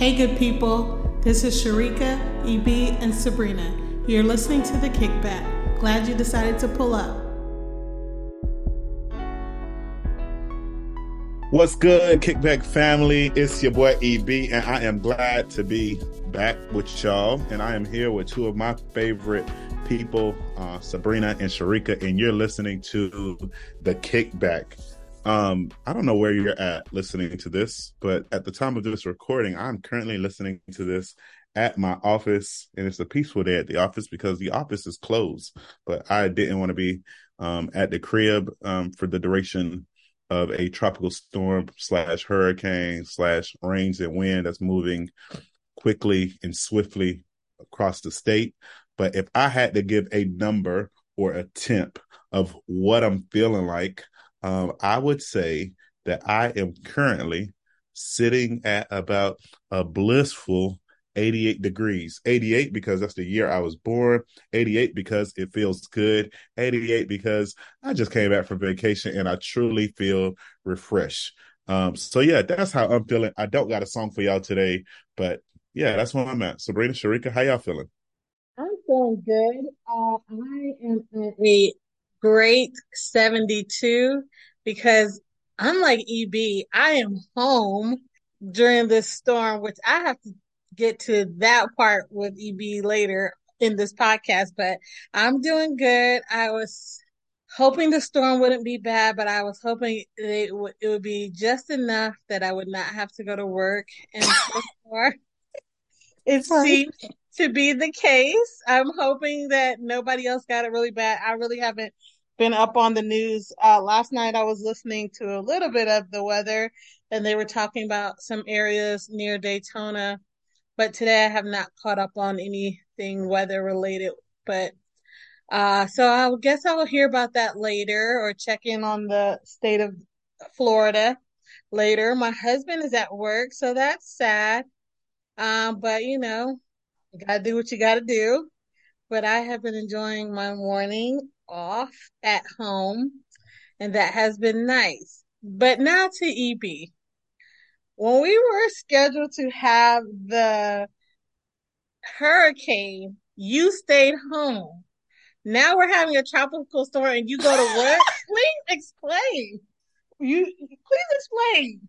Hey, good people. This is Sharika, EB, and Sabrina. You're listening to The Kickback. Glad you decided to pull up. What's good, Kickback family? It's your boy EB, and I am glad to be back with y'all. And I am here with two of my favorite people, uh, Sabrina and Sharika, and you're listening to The Kickback. Um, I don't know where you're at listening to this, but at the time of this recording, I'm currently listening to this at my office, and it's a peaceful day at the office because the office is closed. But I didn't want to be um, at the crib um, for the duration of a tropical storm slash hurricane slash rains and wind that's moving quickly and swiftly across the state. But if I had to give a number or a temp of what I'm feeling like um, I would say that I am currently sitting at about a blissful 88 degrees. 88 because that's the year I was born. 88 because it feels good. 88 because I just came back from vacation and I truly feel refreshed. Um, so yeah, that's how I'm feeling. I don't got a song for y'all today, but yeah, that's where I'm at. Sabrina, Sharika, how y'all feeling? I'm feeling good. Uh, I am at a great 72 because unlike EB, I am home during this storm, which I have to get to that part with EB later in this podcast, but I'm doing good. I was hoping the storm wouldn't be bad, but I was hoping it, w- it would be just enough that I would not have to go to work. And so far, it seems to be the case. I'm hoping that nobody else got it really bad. I really haven't been up on the news. Uh, last night I was listening to a little bit of the weather and they were talking about some areas near Daytona. But today I have not caught up on anything weather related. But uh, so I guess I will hear about that later or check in on the state of Florida later. My husband is at work, so that's sad. Um, but you know, you gotta do what you gotta do. But I have been enjoying my morning off at home, and that has been nice. But now to EB. When we were scheduled to have the hurricane, you stayed home. Now we're having a tropical storm and you go to work. please explain. You please explain.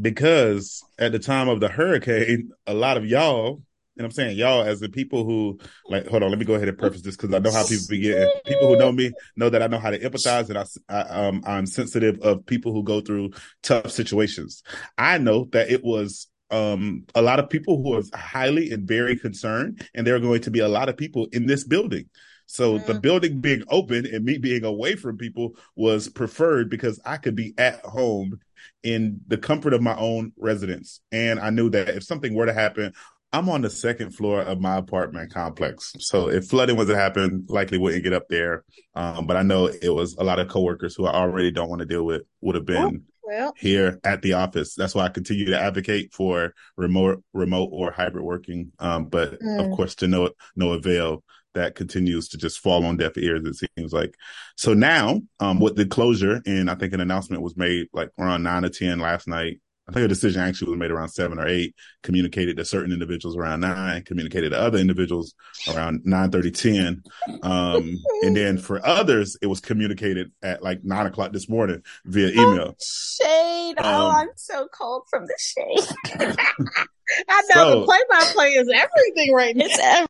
Because at the time of the hurricane, a lot of y'all and I'm saying y'all as the people who like, hold on, let me go ahead and preface this because I know how people begin. People who know me know that I know how to empathize and I, I um, I'm sensitive of people who go through tough situations. I know that it was um, a lot of people who are highly and very concerned, and there are going to be a lot of people in this building. So the building being open and me being away from people was preferred because I could be at home in the comfort of my own residence. And I knew that if something were to happen I'm on the second floor of my apartment complex. So if flooding was to happen, likely wouldn't get up there. Um, but I know it was a lot of coworkers who I already don't want to deal with would have been oh, well. here at the office. That's why I continue to advocate for remote, remote or hybrid working. Um, but mm. of course, to no, no avail that continues to just fall on deaf ears. It seems like. So now, um, with the closure and I think an announcement was made like around nine or 10 last night I think a decision actually was made around seven or eight, communicated to certain individuals around nine, communicated to other individuals around nine thirty, ten. Um, and then for others, it was communicated at like nine o'clock this morning via oh, email. Oh, shade. Oh, um, oh, I'm so cold from the shade. I know so, the play by play is everything right now. It's everything.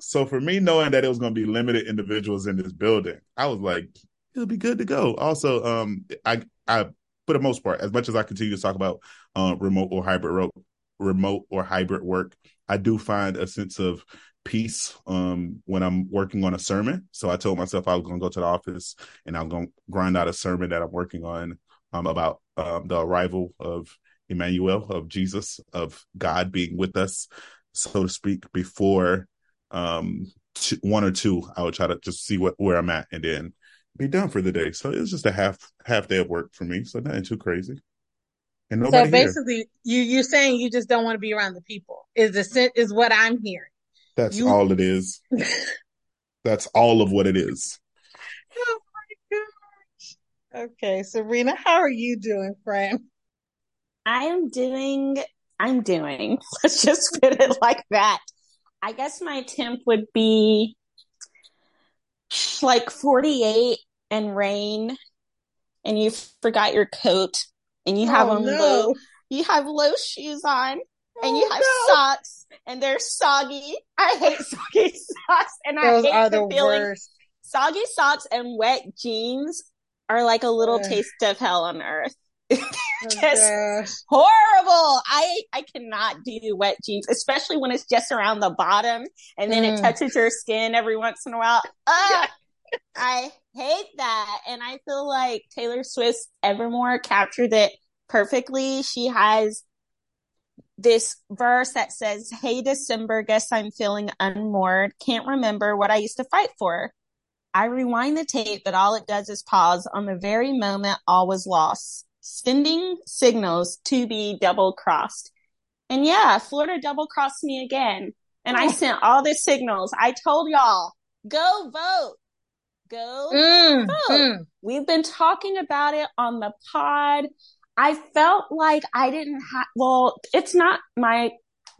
so for me knowing that it was going to be limited individuals in this building, I was like, it'll be good to go. Also, um, I, I for the most part, as much as I continue to talk about uh, remote or hybrid ro- remote or hybrid work, I do find a sense of peace um, when I'm working on a sermon. So I told myself I was going to go to the office and I'm going to grind out a sermon that I'm working on um, about um, the arrival of Emmanuel, of Jesus, of God being with us, so to speak, before um, one or two. I would try to just see what where I'm at and then be done for the day. So it was just a half half day of work for me. So nothing too crazy. And nobody so basically, here. you you're saying you just don't want to be around the people. Is the is what I'm hearing. That's you... all it is. That's all of what it is. Oh my gosh. Okay, Serena, how are you doing, friend? I am doing I'm doing. Let's just put it like that. I guess my temp would be like 48 and rain, and you forgot your coat, and you have Oh, on no. low, you have low shoes on, and you Oh, have no. socks, and they're soggy. I hate soggy socks, and I hate the feeling. worst. Soggy socks and wet jeans are like a little Ugh. taste of hell on earth. Oh, Just- gosh. horrible. I I cannot do wet jeans, especially when it's just around the bottom and then it Mm. touches your skin every once in a while. Ugh, I hate that. And I feel like Taylor Swift's Evermore captured it perfectly. She has this verse that says, Hey December, guess I'm feeling unmoored. Can't remember what I used to fight for. I rewind the tape, but all it does is pause on the very moment all was lost, sending signals to be double crossed. And yeah, Florida double crossed me again. And I oh. sent all the signals. I told y'all, go vote. Go Mm, mm. We've been talking about it on the pod. I felt like I didn't have, well, it's not my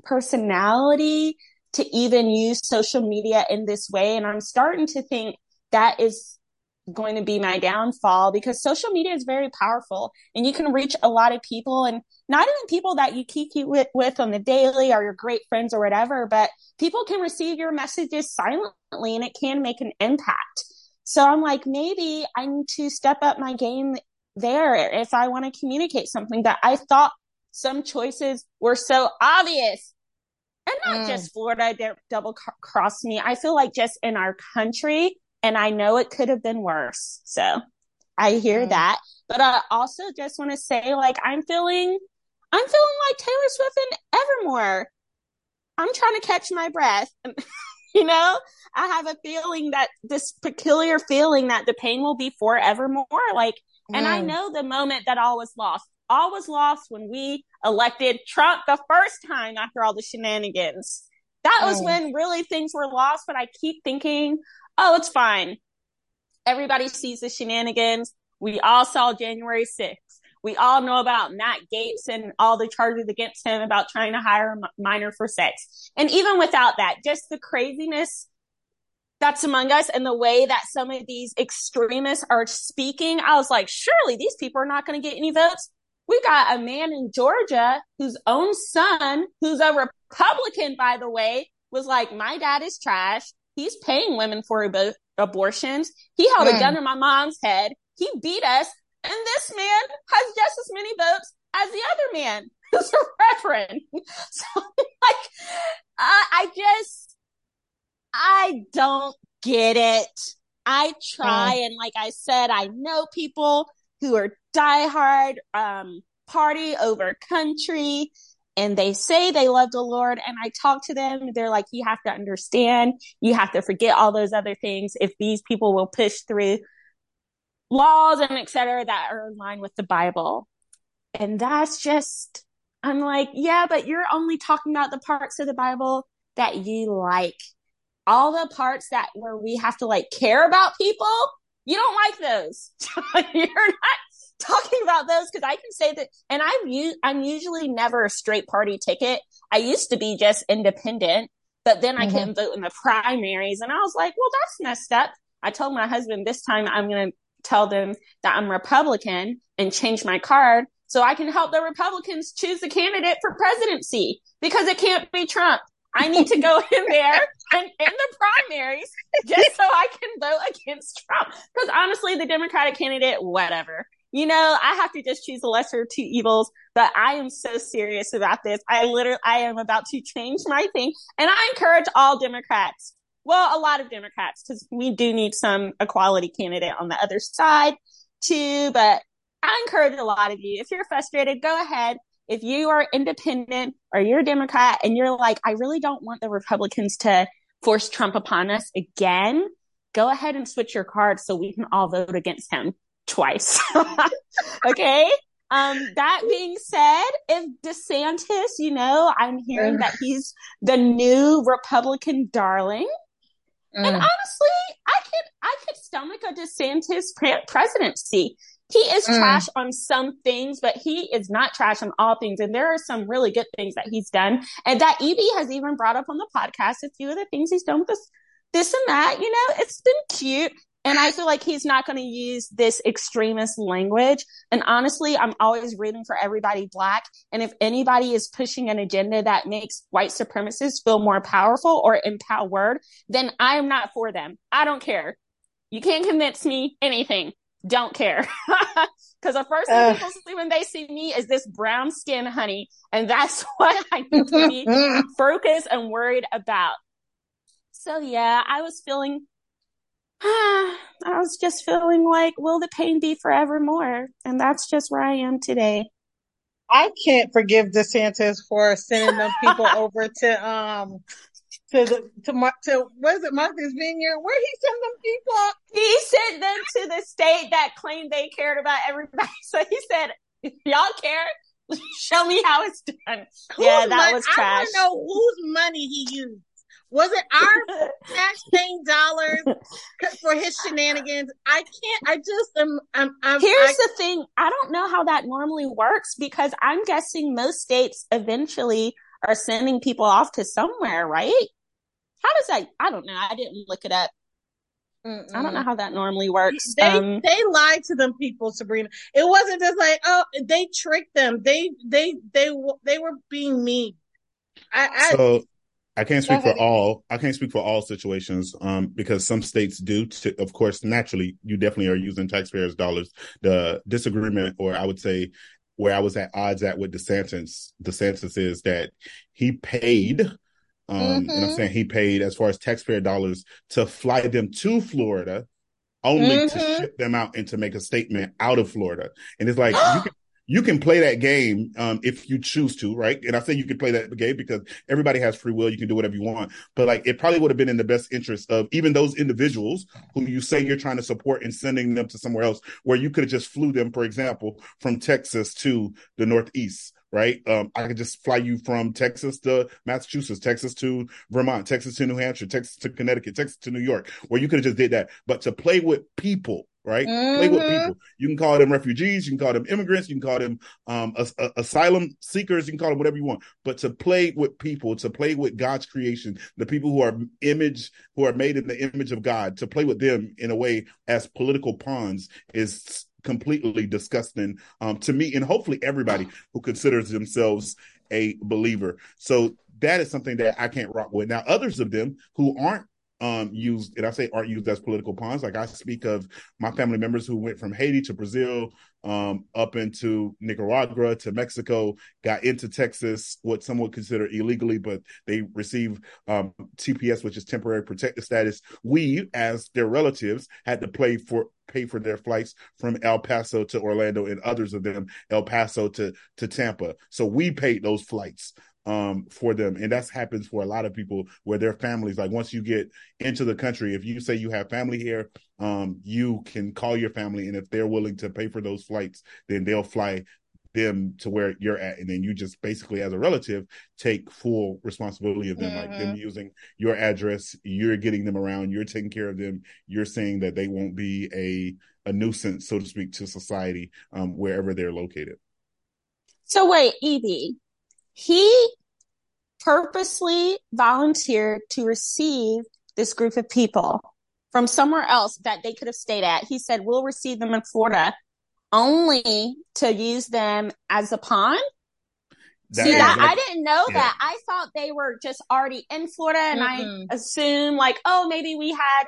personality to even use social media in this way. And I'm starting to think that is going to be my downfall because social media is very powerful and you can reach a lot of people and not even people that you keep with, with on the daily or your great friends or whatever, but people can receive your messages silently and it can make an impact. So I'm like, maybe I need to step up my game there if I want to communicate something that I thought some choices were so obvious. And not Mm. just Florida d- double c- cross me. I feel like just in our country, and I know it could have been worse. So I hear Mm. that. But I also just want to say, like, I'm feeling, I'm feeling like Taylor Swift and Evermore. I'm trying to catch my breath. you know, I have a feeling that this peculiar feeling that the pain will be forevermore. Like, and I Mm. know the moment that all was lost. All was lost when we elected Trump the first time after all the shenanigans. That was Mm. when really things were lost, but I keep thinking, oh, it's fine. Everybody sees the shenanigans. We all saw January 6th. We all know about Matt Gaetz and all the charges against him about trying to hire a minor for sex. And even without that, just the craziness that's among us and the way that some of these extremists are speaking, I was like, surely these people are not going to get any votes. We got a man in Georgia whose own son, who's a Republican, by the way, was like, my dad is trash. He's paying women for abo- abortions. He held a Mm. gun to my mom's head. He beat us. And this man has just as many votes as the other man who's a reverend. So like, I, I just, I don't get it. I try. And like I said, I know people who are diehard, um, party over country and they say they love the Lord. And I talk to them. They're like, you have to understand. You have to forget all those other things. If these people will push through laws and et cetera that are in line with the Bible. And that's just, I'm like, yeah, but you're only talking about the parts of the Bible that you like. All the parts that where we have to like care about people, you don't like those. you're not talking about those because I can say that, and I'm u- I'm usually never a straight party ticket. I used to be just independent, but then I Mhm. couldn't vote in the primaries, and I was like, well, that's messed up. I told my husband this time I'm going to tell them that I'm Republican and change my card so I can help the Republicans choose the candidate for presidency because it can't be Trump. I need to go in there and in the primaries just so I can vote against Trump. Because honestly, the Democratic candidate, whatever. You know, I have to just choose the lesser of two evils, but I am so serious about this. I literally, I am about to change my thing and I encourage all Democrats. Well, a lot of Democrats, because we do need some equality candidate on the other side too, but I encourage a lot of you. If you're frustrated, go ahead. If you are independent or you're a Democrat and you're like, I really don't want the Republicans to force Trump upon us again, go ahead and switch your card so we can all vote against him twice. okay. Um, that being said, if DeSantis, you know, I'm hearing that he's the new Republican darling. And Mm. honestly, I could I could stomach a DeSantis presidency. he is mm. trash on some things, but he is not trash on all things. And there are some really good things that he's done. And that EB has even brought up on the podcast a few of the things he's done with this, this and that. You know, it's been cute. And I feel like he's not going to use this extremist language. And honestly, I'm always rooting for everybody black. And if anybody is pushing an agenda that makes white supremacists feel more powerful or empowered, then I am not for them. I don't care. You can't convince me anything. Don't care. Because the first thing people see when they see me is this brown skin honey. And that's what I need to be focused and worried about. So yeah, I was feeling I was just feeling like, will the pain be forevermore? And that's just where I am today. I can't forgive DeSantis for sending them people over to um to the to to what is it Martha's Vineyard? Where he sent them people? He sent them to the state that claimed they cared about everybody. So he said, "Y'all care? Show me how it's done." Who's yeah, that money? was trash. I to know whose money he used. Was it our tax-paying dollars for his shenanigans? I can't. I just am. I'm, I'm, Here's I, the thing. I don't know how that normally works because I'm guessing most states eventually are sending people off to somewhere, right? How does that? I don't know. I didn't look it up. Mm-mm. I don't know how that normally works. They um, they lied to them people, Sabrina. It wasn't just like oh they tricked them. They they they they were being mean. I, I so I can't speak for all. I can't speak for all situations, um, because some states do. To, of course, naturally, you definitely are using taxpayers' dollars. The disagreement, or I would say, where I was at odds at with DeSantis, DeSantis is that he paid, um, mm-hmm. and I'm saying he paid as far as taxpayer dollars to fly them to Florida, only mm-hmm. to ship them out and to make a statement out of Florida. And it's like you can you can play that game um, if you choose to, right? And I say you can play that game because everybody has free will. You can do whatever you want. But like, it probably would have been in the best interest of even those individuals who you say you're trying to support and sending them to somewhere else, where you could have just flew them, for example, from Texas to the Northeast right? Um, I could just fly you from Texas to Massachusetts, Texas to Vermont, Texas to New Hampshire, Texas to Connecticut, Texas to New York, where you could have just did that. But to play with people, right? Mm-hmm. Play with mm-hmm. people. You can call them refugees, you can call them immigrants, you can call them um, a, a, asylum seekers, you can call them whatever you want. But to play with people, to play with God's creation, the people who are image, who are made in the image of God, to play with them in a way as political pawns is completely disgusting um, to me, and hopefully everybody who considers themselves a believer. So that is something that I can't rock with. Now, others of them who aren't um used and I say aren't used as political pawns. Like I speak of my family members who went from Haiti to Brazil, um, up into Nicaragua to Mexico, got into Texas, what some would consider illegally, but they receive um, TPS, which is temporary protected status. We, as their relatives, had to pay for pay for their flights from El Paso to Orlando and others of them El Paso to to Tampa. So we paid those flights um, for them. And that's happens for a lot of people where their families, like once you get into the country, if you say you have family here, um, you can call your family. And if they're willing to pay for those flights, then they'll fly them to where you're at. And then you just basically, as a relative, take full responsibility of them, mm-hmm. like them mm-hmm. using your address. You're getting them around. You're taking care of them. You're saying that they won't be a, a nuisance, so to speak, to society, um, wherever they're located. So wait, EB, he purposely volunteered to receive this group of people from somewhere else that they could have stayed at. He said, we'll receive them in Florida only to use them as a pawn. That, See that, I didn't know yeah. that. I thought they were just already in Florida and mm-hmm. I assumed like, oh, maybe we had,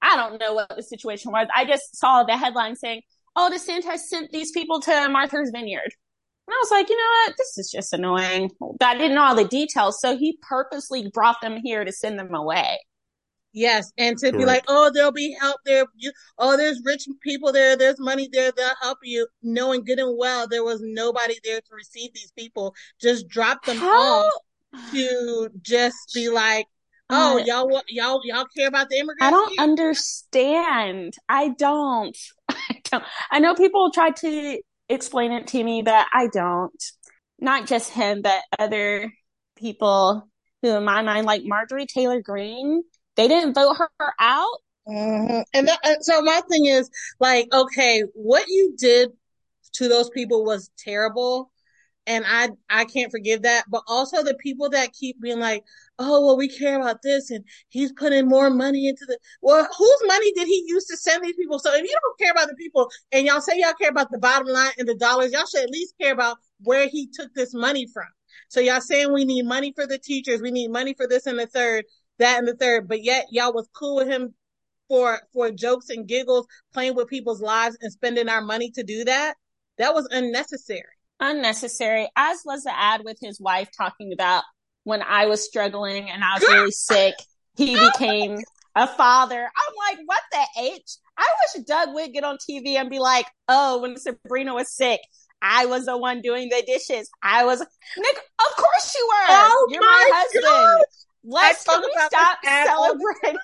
I don't know what the situation was. I just saw the headline saying, oh, DeSantis sent these people to Martha's Vineyard. And I was like, you know what? This is just annoying. I didn't know all the details. So he purposely brought them here to send them away. Yes. And to Correct. be like, oh, there'll be help there. You, oh, there's rich people there. There's money there. They'll help you. Knowing good and well, there was nobody there to receive these people. Just drop them How? off to just be like, oh, uh, y'all, y'all, y'all care about the immigrants? I don't here? understand. I don't. I don't. I know people try to explain it to me, but I don't. Not just him, but other people who, in my mind, like Marjorie Taylor Greene, they didn't vote her out Mm-hmm. And that, so my thing is like, okay, what you did to those people was terrible. And I, I can't forgive that. But also the people that keep being like, oh, well, we care about this and he's putting more money into the, well, whose money did he use to send these people? So if you don't care about the people and y'all say y'all care about the bottom line and the dollars, y'all should at least care about where he took this money from. So y'all saying we need money for the teachers, we need money for this and the third, that and the third, but yet y'all was cool with him for for jokes and giggles, playing with people's lives and spending our money to do that. That was unnecessary. Unnecessary, as was the ad with his wife talking about when I was struggling and I was really sick, he became a father. I'm like, what the H? I wish Doug would get on TV and be like, oh, when Sabrina was sick, I was the one doing the dishes. I was Nick. Of course you were. Oh You're my, my husband. God. Let's can we stop celebrating?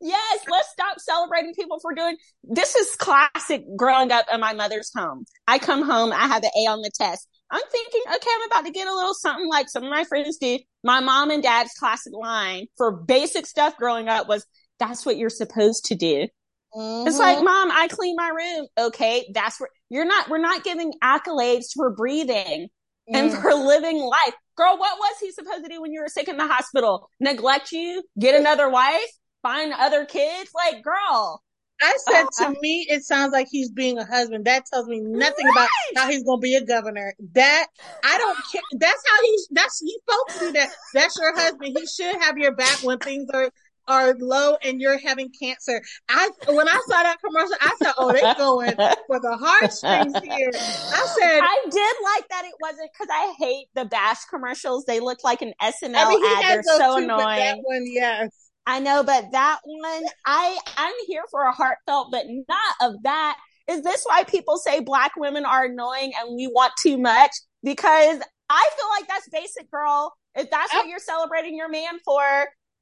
Yes, let's stop celebrating people for doing. This is classic growing up in my mother's home. I come home, I have an A on the test. I'm thinking, okay, I'm about to get a little something like some of my friends did. My mom and dad's classic line for basic stuff growing up was, that's what you're supposed to do. Mm-hmm. It's like, mom, I clean my room. Okay. That's where you're not, we're not giving accolades for breathing mm. and for living life. Girl, what was he supposed to do when you were sick in the hospital? Neglect you? Get another wife? Find other kids? Like, girl. I said to uh, me, it sounds like he's being a husband. That tells me nothing right. about how he's going to be a governor. That I don't care. That's how he's. That's he's folks do that. That's your husband. He should have your back when things are are low and you're having cancer. I when I saw that commercial, I said, "Oh, they're going for the heartstrings here." I said, "I did like that it wasn't because I hate the Bash commercials. They look like an SNL I mean, ad. They're so too, annoying." that one, yes. I know, but that one, I I'm here for a heartfelt, but not of that. Is this why people say black women are annoying and we want too much? Because I feel like that's basic, girl. If that's what you're celebrating your man for,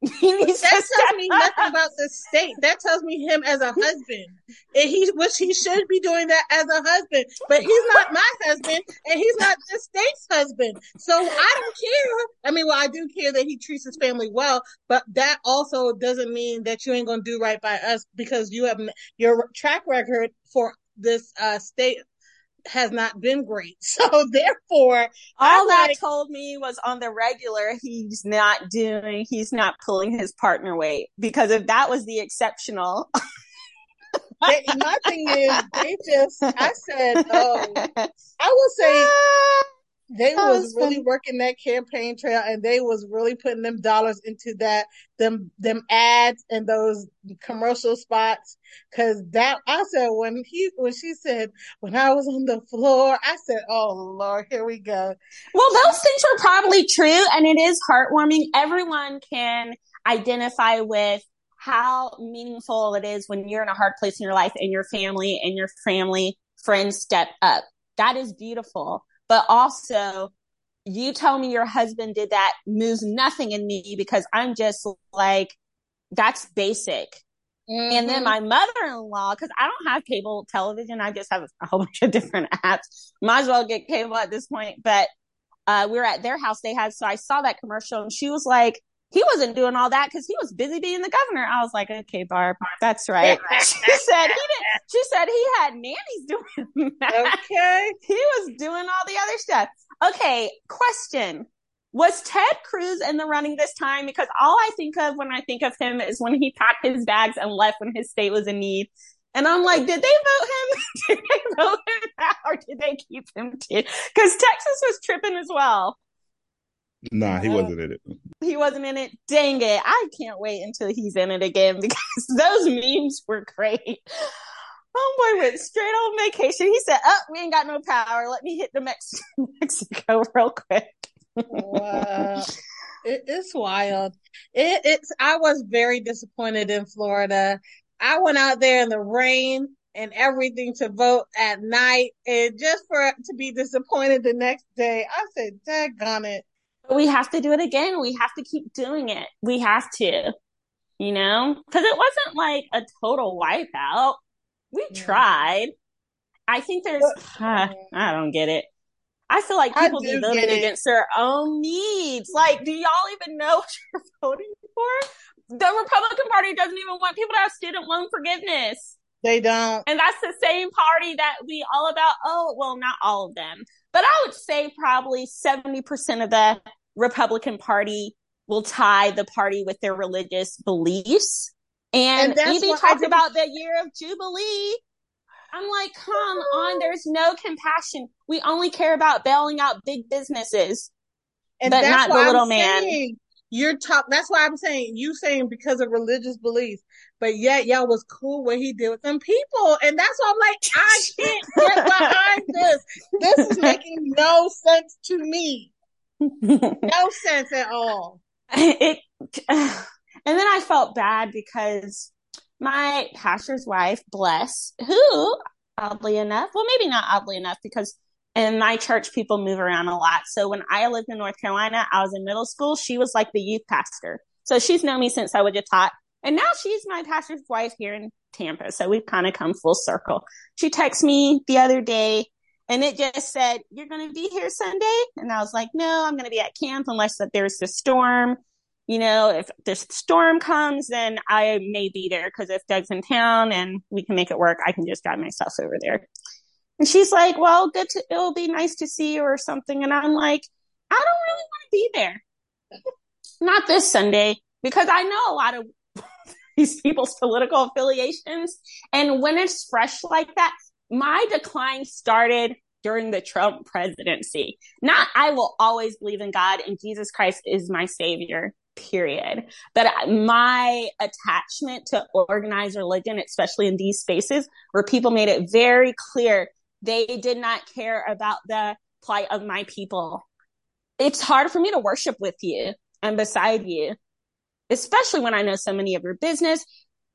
He needs that tells me nothing about the state. That tells me him as a husband. And he which he should be doing that as a husband. But he's not my husband and he's not the state's husband. So I don't care. I mean, well, I do care that he treats his family well, but that also doesn't mean that you ain't gonna do right by us because you have your track record for this uh, state has not been great. So therefore, all that like, told me was on the regular, he's not doing, he's not pulling his partner weight because if that was the exceptional. my thing is, they just, I said, um, I will say, they was, really working that campaign trail and they was really putting them dollars into that them them ads and those commercial spots. Because that i said when he when she said when i was on the floor i said oh lord here we go. Well those things were probably true and it is heartwarming. Everyone can identify with how meaningful it is when you're in a hard place in your life and your family and your family friends step up. That is beautiful but also you tell me your husband did that moves nothing in me because I'm just like, that's basic. Mm-hmm. And then mm-hmm. my mother-in-law, because I don't have cable television, I just have a whole bunch of different apps. Might as well get cable at this point. But uh, we were at their house. They had so I saw that commercial, and she was like, he wasn't doing all that because he was busy being the governor. I was like, okay, Barb, that's right. she said he did. She said he had nannies doing that. Okay, he was doing all the other stuff. Okay, question: Was Ted Cruz in the running this time? Because all I think of when I think of him is when he packed his bags and left when his state was in need. And I'm like, did they vote him? did they vote him out or did they keep him? Because Texas was tripping as well. Nah, he uh-huh. wasn't in it. He wasn't in it. Dang it. I can't wait until he's in it again because those memes were great. Homeboy went straight on vacation. He said, Oh, we ain't got no power. Let me hit the Mex- Mexico real quick. wow. It, it's wild. It, it's, I was very disappointed in Florida. I went out there in the rain and everything to vote at night and just for to be disappointed the next day. I said, daggone it we have to do it again. We have to keep doing it. We have to, you know, because it wasn't like a total wipeout. We yeah. tried. I think there's, uh, I don't get it. I feel like people be voting against their own needs. Like, do y'all even know what you're voting for? the Republican Party doesn't even want people to have student loan forgiveness. They don't. And that's the same party that we all about. Oh, well, not all of them, but I would say probably 70% of the Republican Party will tie the party with their religious beliefs. And, and even talked about the year of Jubilee. I'm like, come on, there's no compassion. We only care about bailing out big businesses, and but not the little I'm man. Saying you're talk. That's why I'm saying you saying because of religious beliefs, but yet y'all was cool what he did with them people, and that's why I'm like, I can't get behind this. This is making no sense to me. no sense at all. It, and then I felt bad because my pastor's wife, Bless, who oddly enough, well, maybe not oddly enough, because in my church, people move around a lot. So when I lived in North Carolina, I was in middle school. She was like the youth pastor. So she's known me since I was a tot. And now she's my pastor's wife here in Tampa. So we've kind of come full circle. She texted me the other day and it just said, You're going to be here Sunday? And I was like, No, I'm going to be at camp unless that there's a storm. You know, if this storm comes, then I may be there because if Doug's in town and we can make it work, I can just drive myself over there. And she's like, well, good to, it'll be nice to see you or something. And I'm like, I don't really want to be there. Not this Sunday because I know a lot of these people's political affiliations. And when it's fresh like that, my decline started during the Trump presidency. Not I will always believe in God and Jesus Christ is my savior, period. But my attachment to organized religion, especially in these spaces where people made it very clear they did not care about the plight of my people. It's hard for me to worship with you and beside you, especially when I know so many of your business.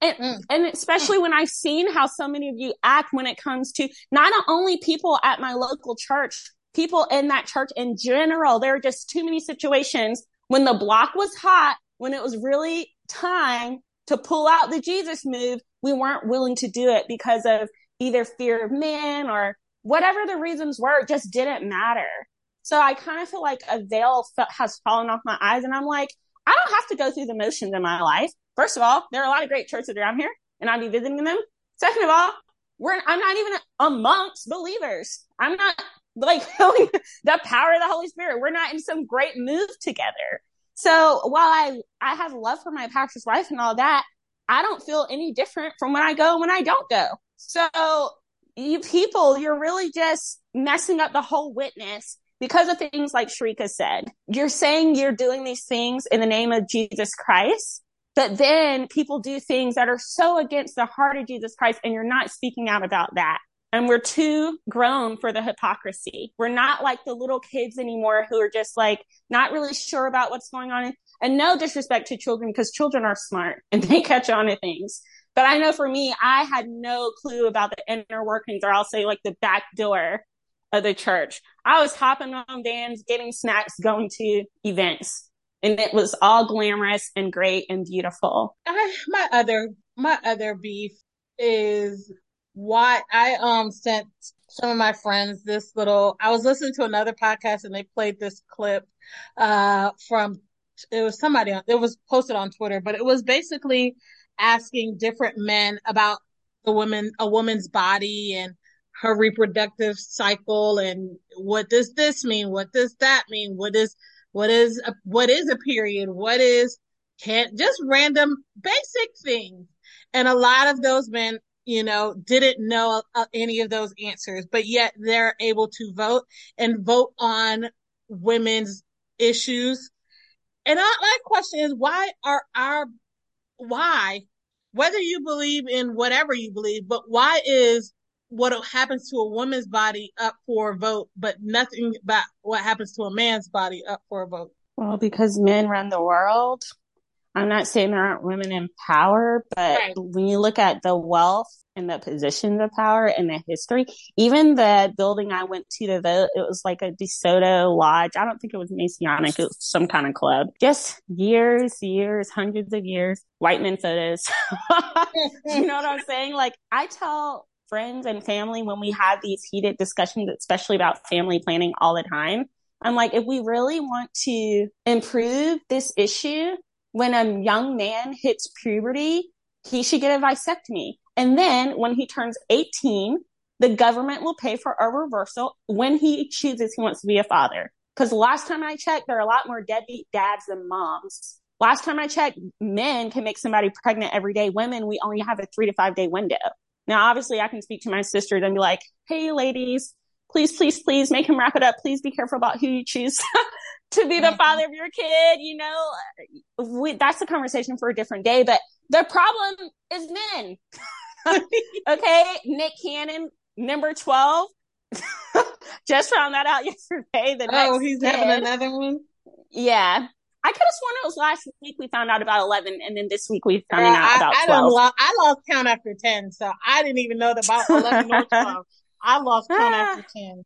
And, mm. and especially when I've seen how so many of you act when it comes to not only people at my local church, people in that church in general. There are just too many situations when the block was hot, when it was really time to pull out the Jesus move, we weren't willing to do it because of either fear of man or whatever the reasons were, it just didn't matter. So I kind of feel like a veil has fallen off my eyes and I'm like, I don't have to go through the motions in my life. First of all, there are a lot of great churches around here and I'll be visiting them. Second of all, we're, I'm not even amongst believers. I'm not like feeling the power of the Holy Spirit. We're not in some great move together. So while I, I have love for my pastor's wife and all that, I don't feel any different from when I go and when I don't go. So you people, you're really just messing up the whole witness because of things like Sharika said. You're saying you're doing these things in the name of Jesus Christ, but then people do things that are so against the heart of Jesus Christ and you're not speaking out about that. And we're too grown for the hypocrisy. We're not like the little kids anymore who are just like not really sure about what's going on. And no disrespect to children because children are smart and they catch on to things. But I know for me, I had no clue about the inner workings, or I'll say like the back door of the church. I was hopping on vans, getting snacks, going to events, and it was all glamorous and great and beautiful. I, my other my other beef is why I um sent some of my friends this little. I was listening to another podcast and they played this clip uh from it was somebody on it was posted on Twitter, but it was basically asking different men about the woman, a woman's body and her reproductive cycle and what does this mean? What does that mean? What is, what is, a, what is a period? What is, can't just random basic things. And a lot of those men, you know, didn't know uh, any of those answers, but yet they're able to vote and vote on women's issues. And I, my question is, why are our, why whether you believe in whatever you believe, but why is what happens to a woman's body up for a vote, but nothing about what happens to a man's body up for a vote? Well, because men run the world. I'm not saying there aren't women in power, but right. when you look at the wealth and the positions of power and the history, even the building I went to to vote, it was like a DeSoto Lodge. I don't think it was Masonic. It was some kind of club. Just years, years, hundreds of years, white men photos. you know what I'm saying? Like I tell friends and family when we have these heated discussions, especially about family planning all the time. I'm like, if we really want to improve this issue, when a young man hits puberty, he should get a vasectomy. And then when he turns 18, the government will pay for a reversal when he chooses he wants to be a father. Because last time I checked, there are a lot more deadbeat dads than moms. Last time I checked, men can make somebody pregnant every day. Women, we only have a three to five day window. Now, obviously, I can speak to my sisters and be like, hey, ladies, please, please, please make him wrap it up. Please be careful about who you choose to be the mm-hmm. father of your kid. You know, we, that's a conversation for a different day. But the problem is men. okay. Nick Cannon, number 12. Just found that out yesterday. The oh, he's kid. having another one? Yeah. I could have sworn it was last week we found out about 11 and then this week we found out about I, 12. I, I lost count after 10, so I didn't even know that about 11 or 12. I lost count ah. after 10.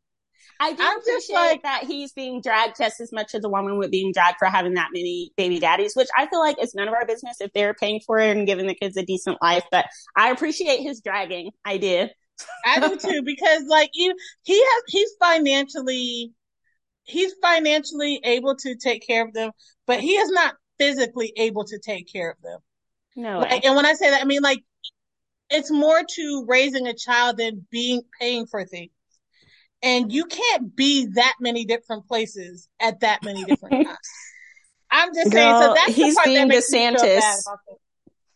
I do I'm appreciate like, that he's being dragged just as much as a woman would being dragged for having that many baby daddies, which I feel like it's none of our business if they're paying for it and giving the kids a decent life. But I appreciate his dragging. I did. I do too, because like he, he has, he's financially, he's financially able to take care of them, but he is not physically able to take care of them. No. Like, and when I say that, I mean like it's more to raising a child than being paying for things. And you can't be that many different places at that many different times. I'm just Girl, saying, so that's he's the part being that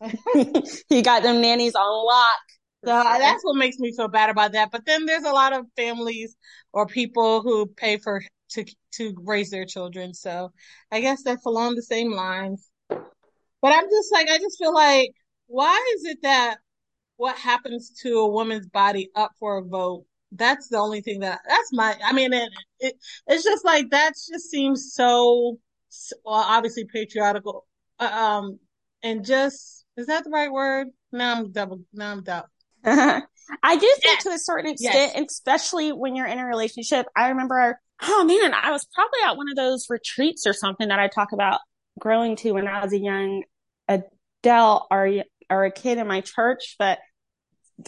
DeSantis. he got them nannies on lock. So that's what makes me feel bad about that. But then there's a lot of families or people who pay for to to raise their children. So I guess that's along the same lines. But I'm just like I just feel like why is it that what happens to a woman's body up for a vote that's the only thing that that's my i mean it, it it's just like that just seems so well obviously patriarchal uh, um and just is that the right word now i'm double now i'm double i do think yes. to a certain extent yes. especially when you're in a relationship i remember oh man i was probably at one of those retreats or something that i talk about growing to when i was a young adult or or a kid in my church but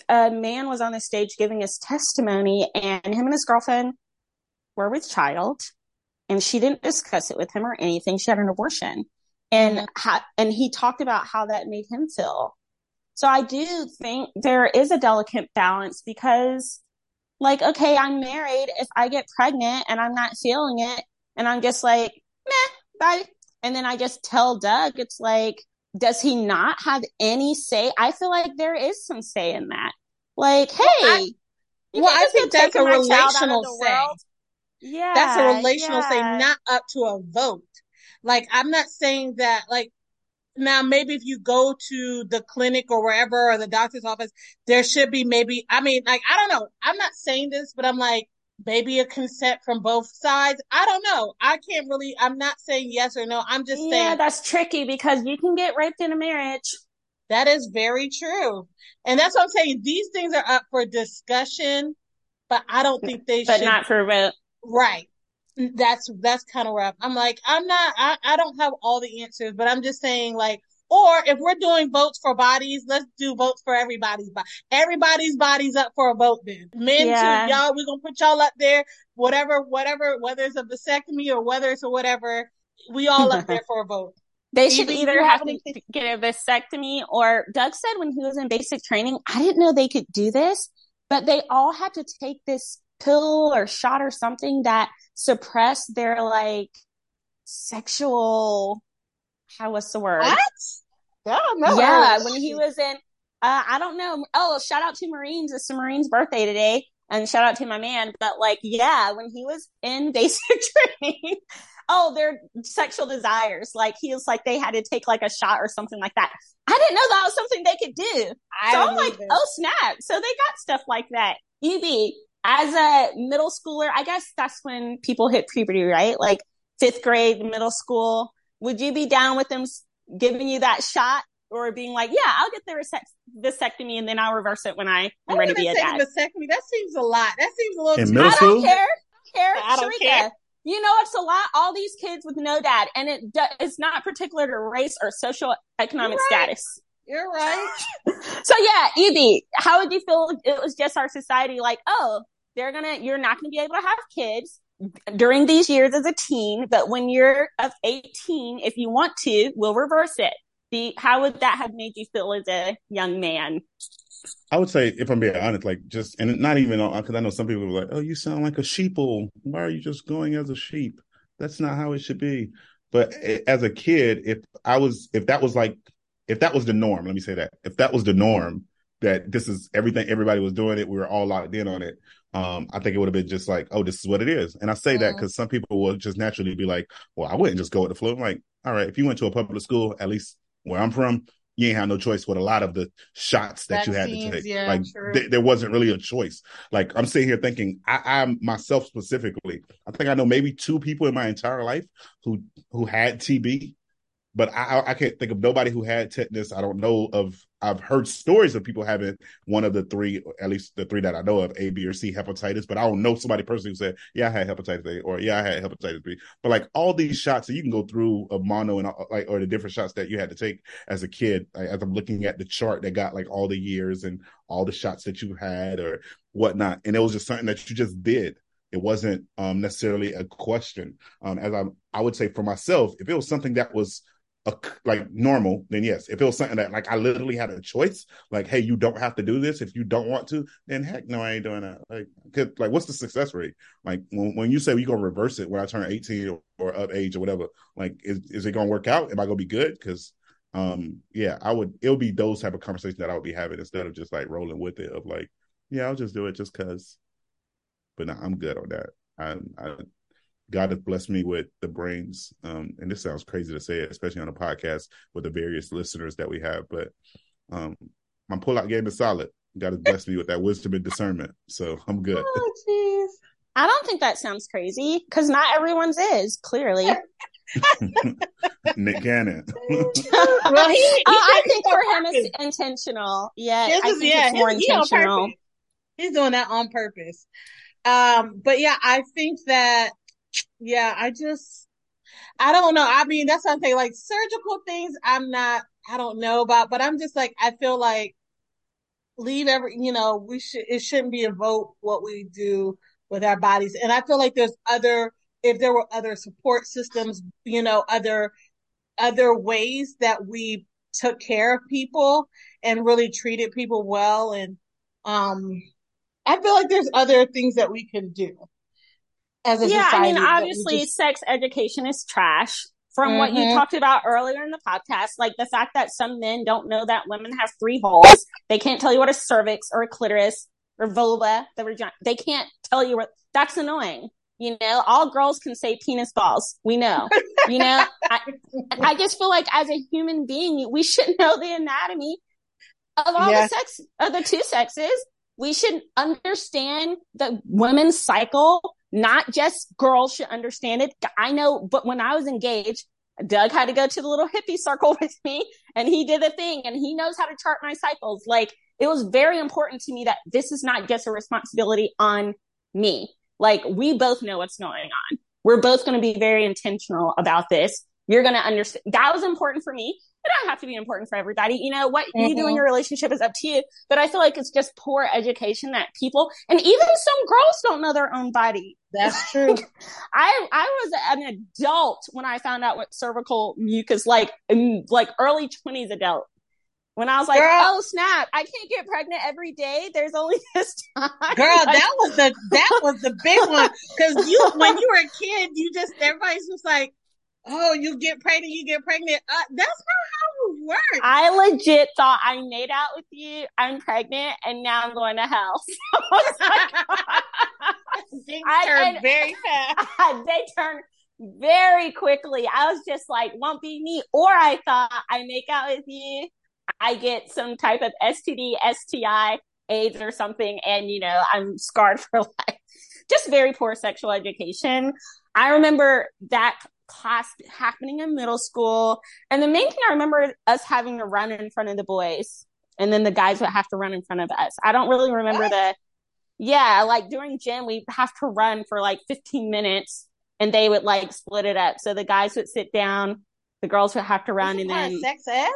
a man was on the stage giving his testimony and him and his girlfriend were with child and she didn't discuss it with him or anything. She had an abortion and, mm-hmm. ha- and he talked about how that made him feel. So I do think there is a delicate balance because like, okay, I'm married. If I get pregnant and I'm not feeling it and I'm just like, meh, bye. And then I just tell Doug, it's like, does he not have any say? I feel like there is some say in that. Like, hey, well, I, well, I think that's a relational say. World. Yeah. That's a relational yeah. say, not up to a vote. Like, I'm not saying that, like, now maybe if you go to the clinic or wherever or the doctor's office, there should be maybe, I mean, like, I don't know. I'm not saying this, but I'm like, maybe a consent from both sides. I don't know. I can't really, I'm not saying yes or no. I'm just yeah, saying. Yeah, that's tricky because you can get raped in a marriage. That is very true. And that's what I'm saying. These things are up for discussion, but I don't think they but should. But not for. Right. That's, that's kind of where I'm, I'm like, I'm not, I, I don't have all the answers, but I'm just saying like, or if we're doing votes for bodies, let's do votes for everybody's body. Everybody's body's up for a vote then. Men yeah. too, y'all, we're gonna put y'all up there. Whatever, whatever, whether it's a vasectomy or whether it's a whatever, we all up there for a vote. They should either, either have to get a vasectomy or Doug said when he was in basic training, I didn't know they could do this, but they all had to take this pill or shot or something that suppressed their like sexual how was the word? What? Yeah, no. Yeah, when he was in, uh, I don't know. Oh, shout out to Marines. It's the Marines' birthday today. And shout out to my man. But like, yeah, when he was in basic training, oh, their sexual desires. Like he was like, they had to take like a shot or something like that. I didn't know that was something they could do. I so I'm like, either. oh snap. So they got stuff like that. EB, as a middle schooler, I guess that's when people hit puberty, right? Like fifth grade, middle school. Would you be down with them giving you that shot or being like, yeah, I'll get the vasectomy and then I'll reverse it when I am ready to be a dad. Vasectomy, that seems a lot. That seems a little. In middle I school? don't care. care. I don't Sharika, care. You know, it's a lot. All these kids with no dad, and it it's not particular to race or social economic right. status. You're right. so yeah, EB, how would you feel if it was just our society like, oh, they're gonna, you're not gonna be able to have kids during these years as a teen, but when you're of 18, if you want to, we'll reverse it. The, how would that have made you feel as a young man? I would say, if I'm being honest, like just, and not even uh, because I know some people are like, oh, you sound like a sheeple. Why are you just going as a sheep? That's not how it should be. But eh, as a kid, if I was, if that was like, if that was the norm, let me say that, if that was the norm, that this is everything, everybody was doing it, we were all locked in on it. Um, I think it would have been just like, oh, this is what it is. And I say that because some people will just naturally be like, well, I wouldn't just go with the flow. I'm like, all right, if you went to a public school, at least where I'm from, you ain't have no choice with a lot of the shots that, that you had to take. Yeah, like th- there wasn't really a choice. Like I'm sitting here thinking, I, I myself specifically, I think I know maybe two people in my entire life who who had TB but I, I can't think of nobody who had tetanus. I don't know of. I've heard stories of people having one of the three, at least the three that I know of, A, B, or C hepatitis. But I don't know somebody personally who said, "Yeah, I had hepatitis A," or "Yeah, I had hepatitis B." But like all these shots that you can go through of mono and like, or the different shots that you had to take as a kid. Like, as I'm looking at the chart that got like all the years and all the shots that you had or whatnot, and it was just something that you just did. It wasn't um, necessarily a question. Um, as I, I would say for myself, if it was something that was a, like normal, then yes. If it was something that like I literally had a choice, like, hey, you don't have to do this if you don't want to, then heck no, I ain't doing that. Like, like what's the success rate? Like when, when you say we gonna reverse it when I turn 18 or, or of age or whatever, like is, is it gonna work out? Am I gonna be good? Because um yeah, I would it'll be those type of conversations that I would be having instead of just like rolling with it of like, yeah, I'll just do it just cause. But no, I'm good on that. I, I God has blessed me with the brains. Um, and this sounds crazy to say it, especially on a podcast with the various listeners that we have, but um, my pullout game is solid. God has blessed me with that wisdom and discernment. So I'm good. Oh, jeez. I don't think that sounds crazy because not everyone's is, clearly. Nick Cannon. well, he, he uh, I think for him it's intentional. Yeah, I think yeah, it's more intentional. He's doing that on purpose. Um, but yeah, I think that yeah, I just, I don't know. I mean, that's something like surgical things. I'm not, I don't know about, but I'm just like, I feel like leave every, you know, we should, it shouldn't be a vote what we do with our bodies. And I feel like there's other, if there were other support systems, you know, other, other ways that we took care of people and really treated people well. And, um, I feel like there's other things that we can do as a yeah, I mean, obviously, just... sex education is trash. From mm-hmm. what you mm-hmm. talked about earlier in the podcast, like the fact that some men don't know that women have three holes, they can't tell you what a cervix or a clitoris or vulva, the vagina. They can't tell you what. That's annoying. You know, all girls can say penis balls. We know. You know, I, I just feel like as a human being, we should know the anatomy of all the sex of the two sexes. We should understand the women's cycle not just girls should understand it. I know, but when I was engaged, Doug had to go to the little hippie circle with me and he did a thing and he knows how to chart my cycles. Like it was very important to me that this is not just a responsibility on me. Like we both know what's going on. We're both going to be very intentional about this. You're going to understand. That was important for me it don't have to be important for everybody. You know, what mm-hmm. you do in mm-hmm. your relationship is up to you. But I feel like it's just poor education that people, and even some girls don't know their own body. That's true. I, I was an adult when I found out what cervical mucus, like, in, like early twenties adult. When I was like, Girl, oh snap, I can't get pregnant every day. There's only this time. Girl, that was the, that was the big one. Cause you, when you were a kid, you just, everybody's just like, oh, you get pregnant, you get pregnant. Uh, that's not how it works. I legit thought I made out with you. I'm pregnant, and now I'm going to hell. So Things I, turn very fast. they turn very quickly. I was just like, won't be me. Or I thought I make out with you. I get some type of STD, STI, AIDS or something. And, you know, I'm scarred for life. Just very poor sexual education. I remember that class happening in middle school. And the main thing I remember us having to run in front of the boys and then the guys would have to run in front of us. I don't really remember the, yeah, like during gym, we have to run for like 15 minutes and they would like split it up. So the guys would sit down, the girls would have to run and then sex ed.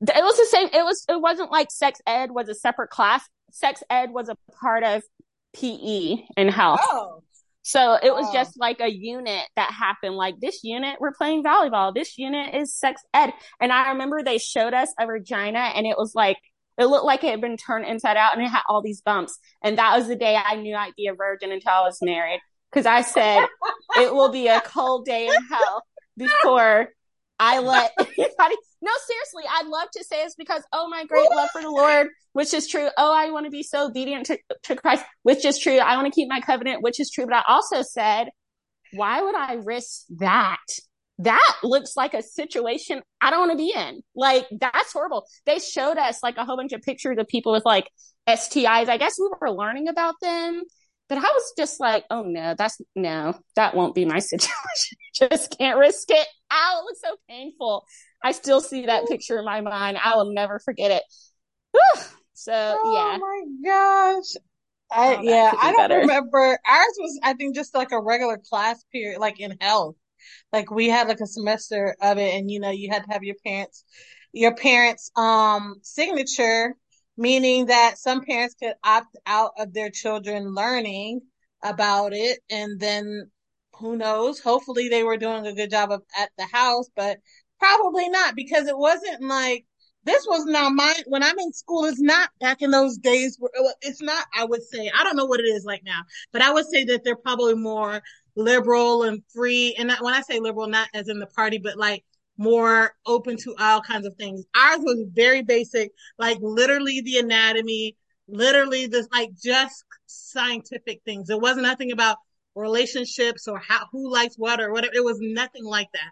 It was the same. It was, it wasn't like sex ed was a separate class. Sex ed was a part of PE and health. Oh. So it was Wow. just like a unit that happened. Like this unit, we're playing volleyball. This unit is sex ed. And I remember they showed us a vagina and it was like, it looked like it had been turned inside out and it had all these bumps. And that was the day I knew I'd be a virgin until I was married. Cause I said, it will be a cold day in hell before I let anybody. No, seriously, I'd love to say it's because, oh, my great love for the Lord, which is true. Oh, I want to be so obedient to, to Christ, which is true. I want to keep my covenant, which is true. But I also said, why would I risk that? That looks like a situation I don't want to be in. Like, that's horrible. They showed us like a whole bunch of pictures of people with like STIs. I guess we were learning about them. But I was just like, oh no, that's no, that won't be my situation. just can't risk it. Ow, it looks so painful. I still see that picture in my mind. I will never forget it. Whew. So yeah. Oh my gosh. I Oh, yeah, I don't better. remember. Ours was I think just like a regular class period, like in health. Like we had like a semester of it and you know, you had to have your parents your parents um signature, meaning that some parents could opt out of their children learning about it and then who knows, hopefully they were doing a good job of at the house, but probably not because it wasn't like this was not my when I'm in school. It's not back in those days. Where, it's not. I would say I don't know what it is like now, but I would say that they're probably more liberal and free. And not, when I say liberal, not as in the party, but like more open to all kinds of things. Ours was very basic, like literally the anatomy, literally this like just scientific things. It wasn't nothing about relationships or how who likes what or whatever. It was nothing like that.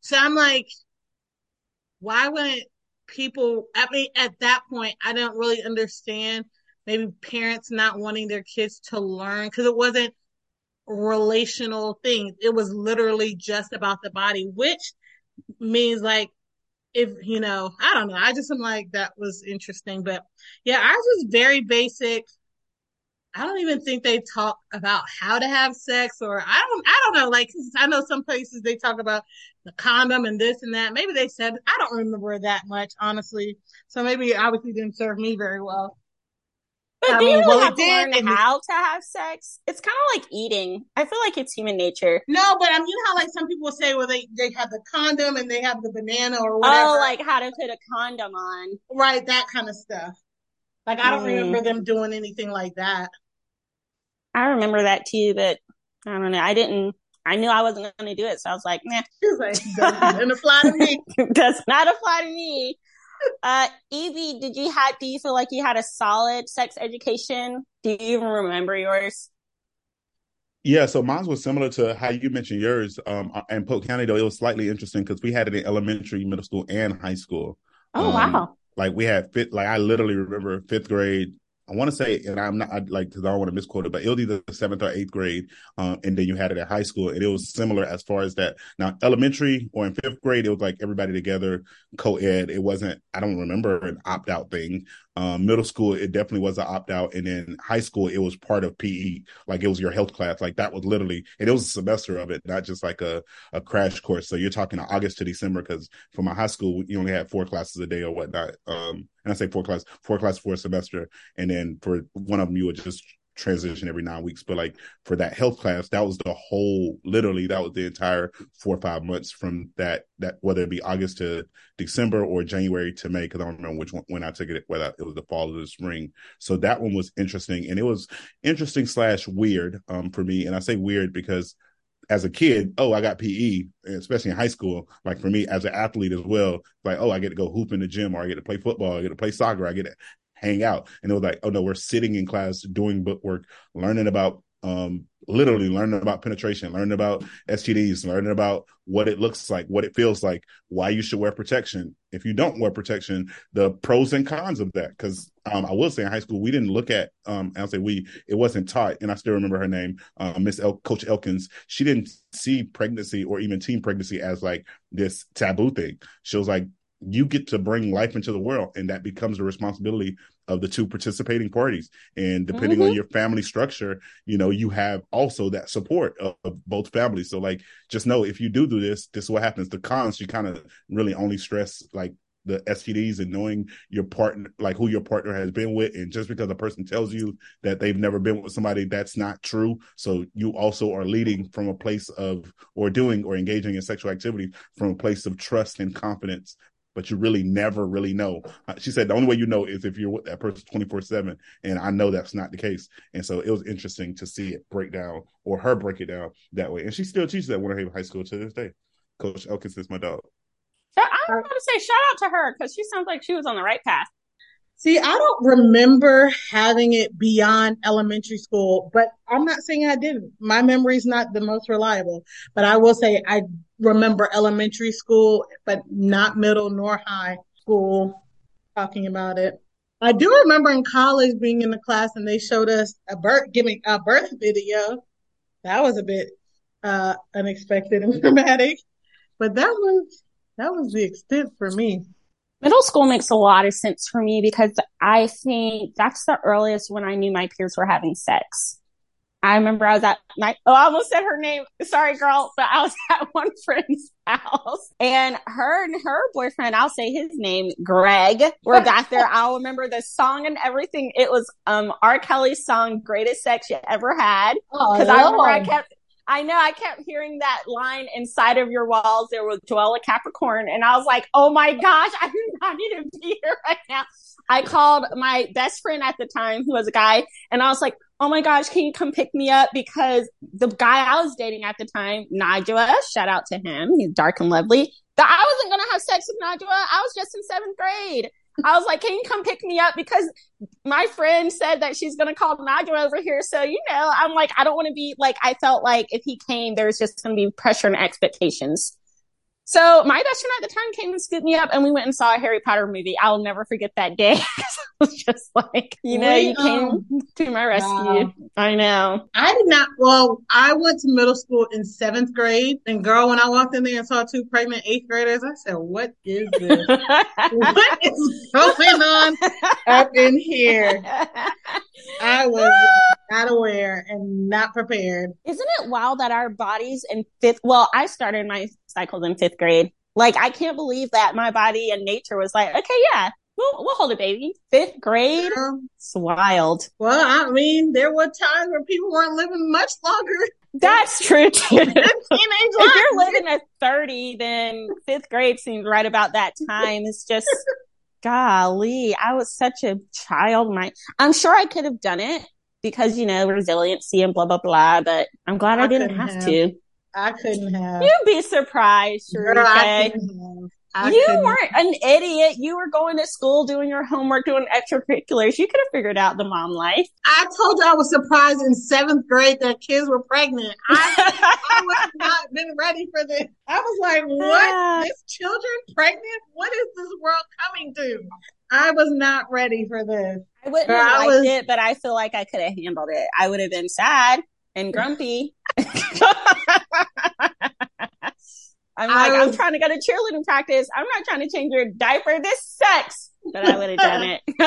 So I'm like, why wouldn't people, I mean, at that point, I didn't really understand maybe parents not wanting their kids to learn because it wasn't relational things. It was literally just about the body, which means like, if you know, I don't know. I just am like that was interesting, but yeah, ours was very basic. I don't even think they talk about how to have sex or I don't I don't know like I know some places they talk about the condom and this and that. Maybe they said I don't remember that much honestly. So maybe obviously didn't serve me very well. But I do you mean, well, have to learn and how to have sex? It's kind of like eating. I feel like it's human nature. No, but I mean, you know how like some people say, well, they they have the condom and they have the banana or whatever, Oh, like how to put a condom on. right? That kind of stuff. Like I don't Mm. remember them doing anything like that. I remember that too, but I don't know. I didn't. I knew I wasn't going to do it, so I was like, nah, She's like, doesn't apply to me. does not apply to me. Uh, EB, did you have? Do you feel like you had a solid sex education? Do you even remember yours? Yeah, so mine was similar to how you mentioned yours. Um, in Polk County, though, it was slightly interesting because we had it in elementary, middle school, and high school. Oh Um, wow! Like we had fifth, like I literally remember fifth grade. I want to say, and I'm not I, like because I don't want to misquote it, but it was either the seventh or eighth grade, um, and then you had it at high school, and it was similar as far as that. Now, elementary or in fifth grade, it was like everybody together, co-ed. It wasn't. I don't remember an opt-out thing. Um, middle school, it definitely was an opt-out, and then high school, it was part of PE, like it was your health class, like that was literally, and it was a semester of it, not just like a a crash course. So you're talking August to December because for my high school, you only had four classes a day or whatnot. Um, and I say four class, four class for a semester, and then for one of them, you would just transition every nine weeks. But like for that health class, that was the whole, literally, that was the entire four or five months from that, that whether it be August to December or January to May, because I don't remember which one when I took it, whether it was the fall or the spring. So that one was interesting, and it was interesting slash weird um, for me. And I say weird because as a kid, oh, I got PE, especially in high school. Like for me as an athlete as well, like, oh, I get to go hoop in the gym or I get to play football, I get to play soccer, I get to hang out. And it was like, oh no, we're sitting in class doing book work, learning about um literally learning about penetration, learning about STDs, learning about what it looks like, what it feels like, why you should wear protection. If you don't wear protection, the pros and cons of that. Because um, I will say in high school, we didn't look at, um, I'll say we, it wasn't taught, and I still remember her name, uh, Miss El- Coach Elkins. She didn't see pregnancy or even teen pregnancy as like this taboo thing. She was like, you get to bring life into the world, and that becomes the responsibility of the two participating parties. And depending Mhm. on your family structure, you know, you have also that support of, of both families. So, like, just know if you do do this, this is what happens. The cons, you kind of really only stress like the STDs and knowing your partner, like who your partner has been with. And just because a person tells you that they've never been with somebody, that's not true. So you also are leading from a place of, or doing or engaging in sexual activity from a place of trust and confidence. But you really never really know. Uh, she said the only way you know is if you're with that person 24 7. And I know that's not the case. And so it was interesting to see it break down or her break it down that way. And she still teaches at Winter Haven High School to this day. Coach Elkins is my dog. I'm going to say shout out to her because she sounds like she was on the right path. See, I don't remember having it beyond elementary school, but I'm not saying I didn't. My memory is not the most reliable, but I will say I remember elementary school, but not middle nor high school talking about it. I do remember in college being in the class and they showed us a birth, giving a birth video. That was a bit, uh, unexpected and dramatic, but that was, that was the extent for me. Middle school makes a lot of sense for me because I think that's the earliest when I knew my peers were having sex. I remember I was at my, oh, I almost said her name. Sorry, girl, but I was at one friend's house and her and her boyfriend, I'll say his name, Greg, were back there. I'll remember the song and everything. It was, um, R. Kelly's song, Greatest Sex You Ever Had. Oh, Cause I remember I kept, I know I kept hearing that line inside of your walls. There was Joella Capricorn. And I was like, oh my gosh, I do not need to be here right now. I called my best friend at the time, who was a guy, and I was like, oh my gosh, can you come pick me up? Because the guy I was dating at the time, Najwa, shout out to him. He's dark and lovely. I wasn't going to have sex with Najwa. I was just in seventh grade. I was like, can you come pick me up? Because my friend said that she's going to call Najwa over here. So, you know, I'm like, I don't want to be like, I felt like if he came, there was just going to be pressure and expectations. So my best friend at the time came and scooped me up and we went and saw a Harry Potter movie. I'll never forget that day. I was just like, you know, you came um, to my rescue. Wow. I know. I did not, well, I went to middle school in seventh grade and girl, when I walked in there and saw two pregnant eighth graders, I said, what is this? what is going on up in here? I was not aware and not prepared. Isn't it wild that our bodies in fifth, well, I started my cycles in fifth grade. Like, I can't believe that my body and nature was like, okay, yeah, we'll, we'll hold a baby. Fifth grade. It's wild. Well, I mean, there were times where people weren't living much longer. That's true too. if you're living at 30, then fifth grade seems right about that time. It's just, golly, I was such a child. My, I'm sure I could have done it because, you know, resiliency and blah, blah, blah, but I'm glad I, I didn't have, have to. I couldn't have. You'd be surprised, Sharika. you weren't an idiot. You were going to school, doing your homework, doing extracurriculars. You could have figured out the mom life. I told you I was surprised in seventh grade that kids were pregnant. I, I was not been ready for this. I was like, what? Uh, this children pregnant? What is this world coming to? I was not ready for this. I wouldn't have I liked was, it, but I feel like I could have handled it. I would have been sad and grumpy. I'm like, I'm um, trying to go to cheerleading practice. I'm not trying to change your diaper. This sucks. But I would have done it.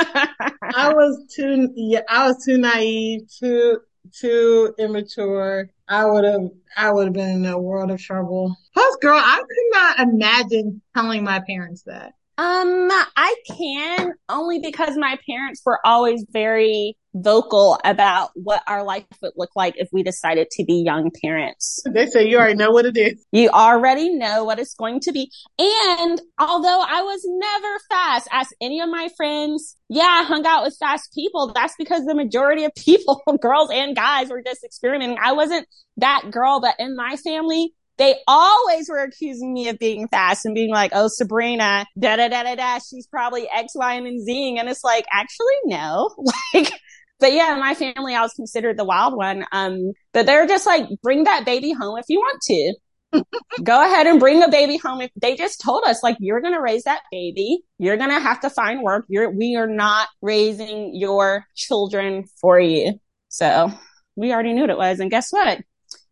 I was too, yeah, I was too naive, too, too immature. I would have, I would have been in a world of trouble. Plus, girl, I could not imagine telling my parents that. Um, I can only because my parents were always very vocal about what our life would look like if we decided to be young parents. They say you already know what it is. You already know what it's going to be. And although I was never fast, as any of my friends, yeah, I hung out with fast people. That's because the majority of people, girls and guys, were just experimenting. I wasn't that girl, but in my family, they always were accusing me of being fast and being like, oh, Sabrina, da da da da da, she's probably X, Y, and Z. And it's like, actually, no. Like, but yeah, in my family, I was considered the wild one. Um, but they're just like, bring that baby home if you want to. Go ahead and bring the baby home. If they just told us, like, you're going to raise that baby. You're going to have to find work. You're, we are not raising your children for you. So we already knew what it was. And guess what?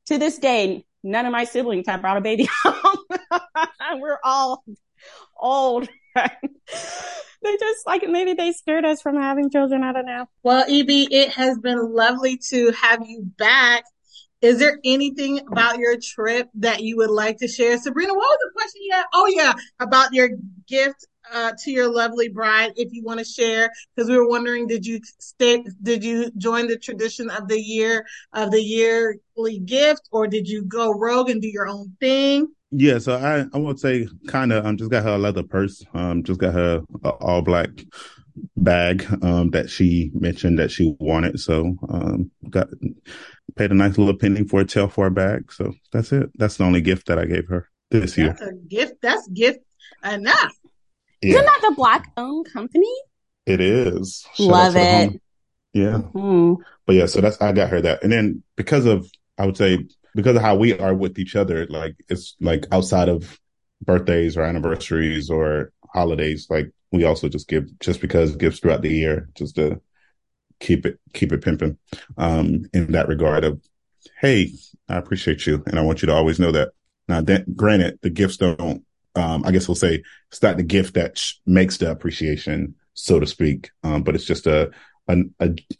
To this day, none of my siblings have brought a baby home. We're all old. they just like maybe they scared us from having children. I don't know. Well, EB, it has been lovely to have you back. Is there anything about your trip that you would like to share? Sabrina, what was the question you had? Oh yeah, about your gift uh, to your lovely bride if you want to share? Because we were wondering, did you stay? Did you join the tradition of the year of the yearly gift, or did you go rogue and do your own thing? Yeah, so I I would say kind of um just got her a leather purse, um just got her a all black bag um that she mentioned that she wanted, so um got paid a nice little penny for a tail for a bag. So that's it. That's the only gift that I gave her this year. A gift. That's gift enough. Yeah, Isn't that the black owned company? it is. Shout Love it. Yeah. Hmm. But yeah, so that's I got her that, and then because of I would say because of how we are with each other, like it's like outside of birthdays or anniversaries or holidays, like we also just give just because gifts throughout the year, just to keep it keep it pimping. Um, in that regard of, hey, I appreciate you, and I want you to always know that. Now, then, granted, the gifts don't. Um, I guess we'll say it's not the gift that sh- makes the appreciation, so to speak. Um, but it's just a a,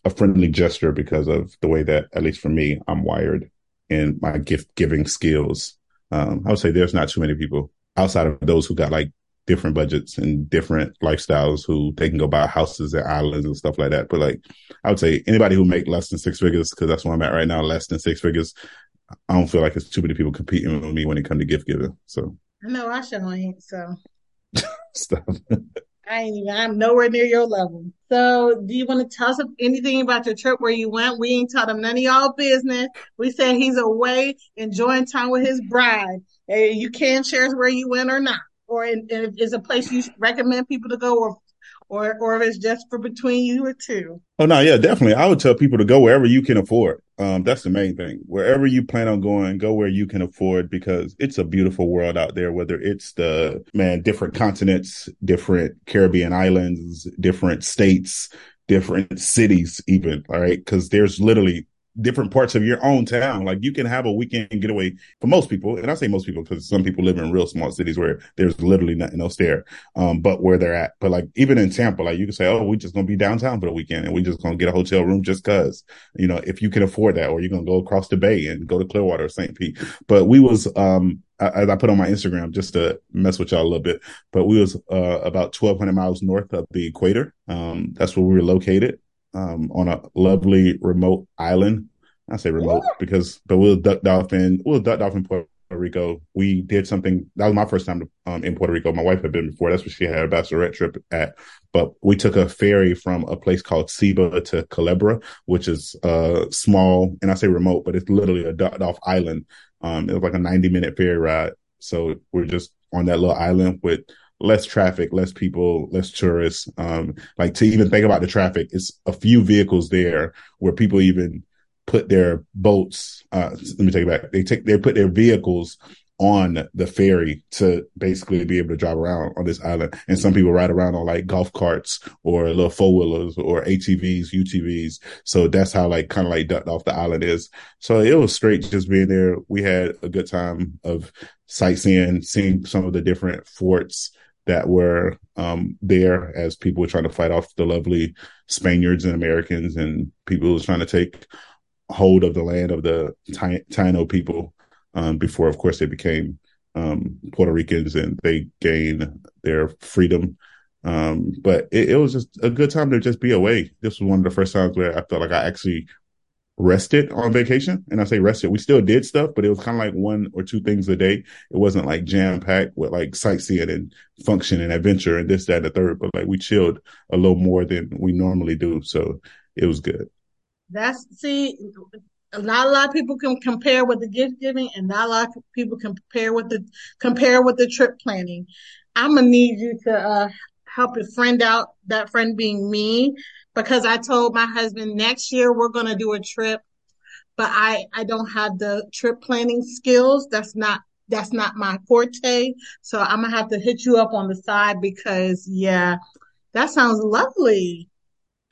a friendly gesture because of the way that, at least for me, I'm wired in my gift giving skills. Um, I would say there's not too many people outside of those who got like different budgets and different lifestyles who they can go buy houses and islands and stuff like that. But like, I would say anybody who make less than six figures, because that's where I'm at right now, less than six figures. I don't feel like it's too many people competing with me when it comes to gift giving. So know I sure ain't. So stop. I ain't I'm nowhere near your level. So do you want to tell us anything about your trip where you went? We ain't tell them none of y'all business. We said he's away enjoying time with his bride. Eh, You can share where you went or not, or in, if it's a place you recommend people to go, or or or if it's just for between you or two. Oh no, yeah, definitely. I would tell people to go wherever you can afford. Um, that's the main thing. Wherever you plan on going, go where you can afford because it's a beautiful world out there. Whether it's the man, different continents, different Caribbean islands, different states, different cities, even. All right, because there's literally different parts of your own town. Like you can have a weekend getaway for most people, and I say most people because some people live in real small cities where there's literally nothing else there. Um, but where they're at, but like even in Tampa, like you can say, oh, we're just gonna be downtown for the weekend, and we just gonna get a hotel room just cause, you know, if you can afford that, or you're gonna go across the bay and go to Clearwater or St. Pete. But we was, um, as I put on my Instagram just to mess with y'all a little bit, but we was uh, about 1,200 miles north of the equator. Um, that's where we were located um, on a lovely remote island. I say remote because, but we'll ducked off in, we'll ducked off in Puerto Rico. We did something that was my first time um, in Puerto Rico. My wife had been before. That's where she had a bachelorette trip at. But we took a ferry from a place called Ceiba to Culebra, which is uh small, and I say remote, but it's literally a ducked off island. Um, it was like a 90 minute ferry ride. So we're just on that little island with less traffic, less people, less tourists. Um, like to even think about the traffic, it's a few vehicles there where people even put their boats. Uh, let me take it back. They take they put their vehicles on the ferry to basically be able to drive around on this island. And some people ride around on like golf carts or little four wheelers or ATVs, UTVs. So that's how like kind of like ducked off the island is. So it was straight just being there. We had a good time of sightseeing, seeing some of the different forts that were um, there as people were trying to fight off the lovely Spaniards and Americans and people was trying to take hold of the land of the Taino people um, before, of course, they became um, Puerto Ricans and they gained their freedom. Um, but it, it was just a good time to just be away. This was one of the first times where I felt like I actually rested on vacation. And I say rested, we still did stuff, but it was kind of like one or two things a day. It wasn't like jam packed with like sightseeing and function and adventure and this, that, and the third, but like we chilled a little more than we normally do. So it was good. That's see, not a lot of people can compare with the gift giving, and not a lot of people can compare with the compare with the trip planning. I'm gonna need you to uh, help a friend out. That friend being me, because I told my husband next year we're gonna do a trip, but I I don't have the trip planning skills. That's not that's not my forte. So I'm gonna have to hit you up on the side because yeah, that sounds lovely.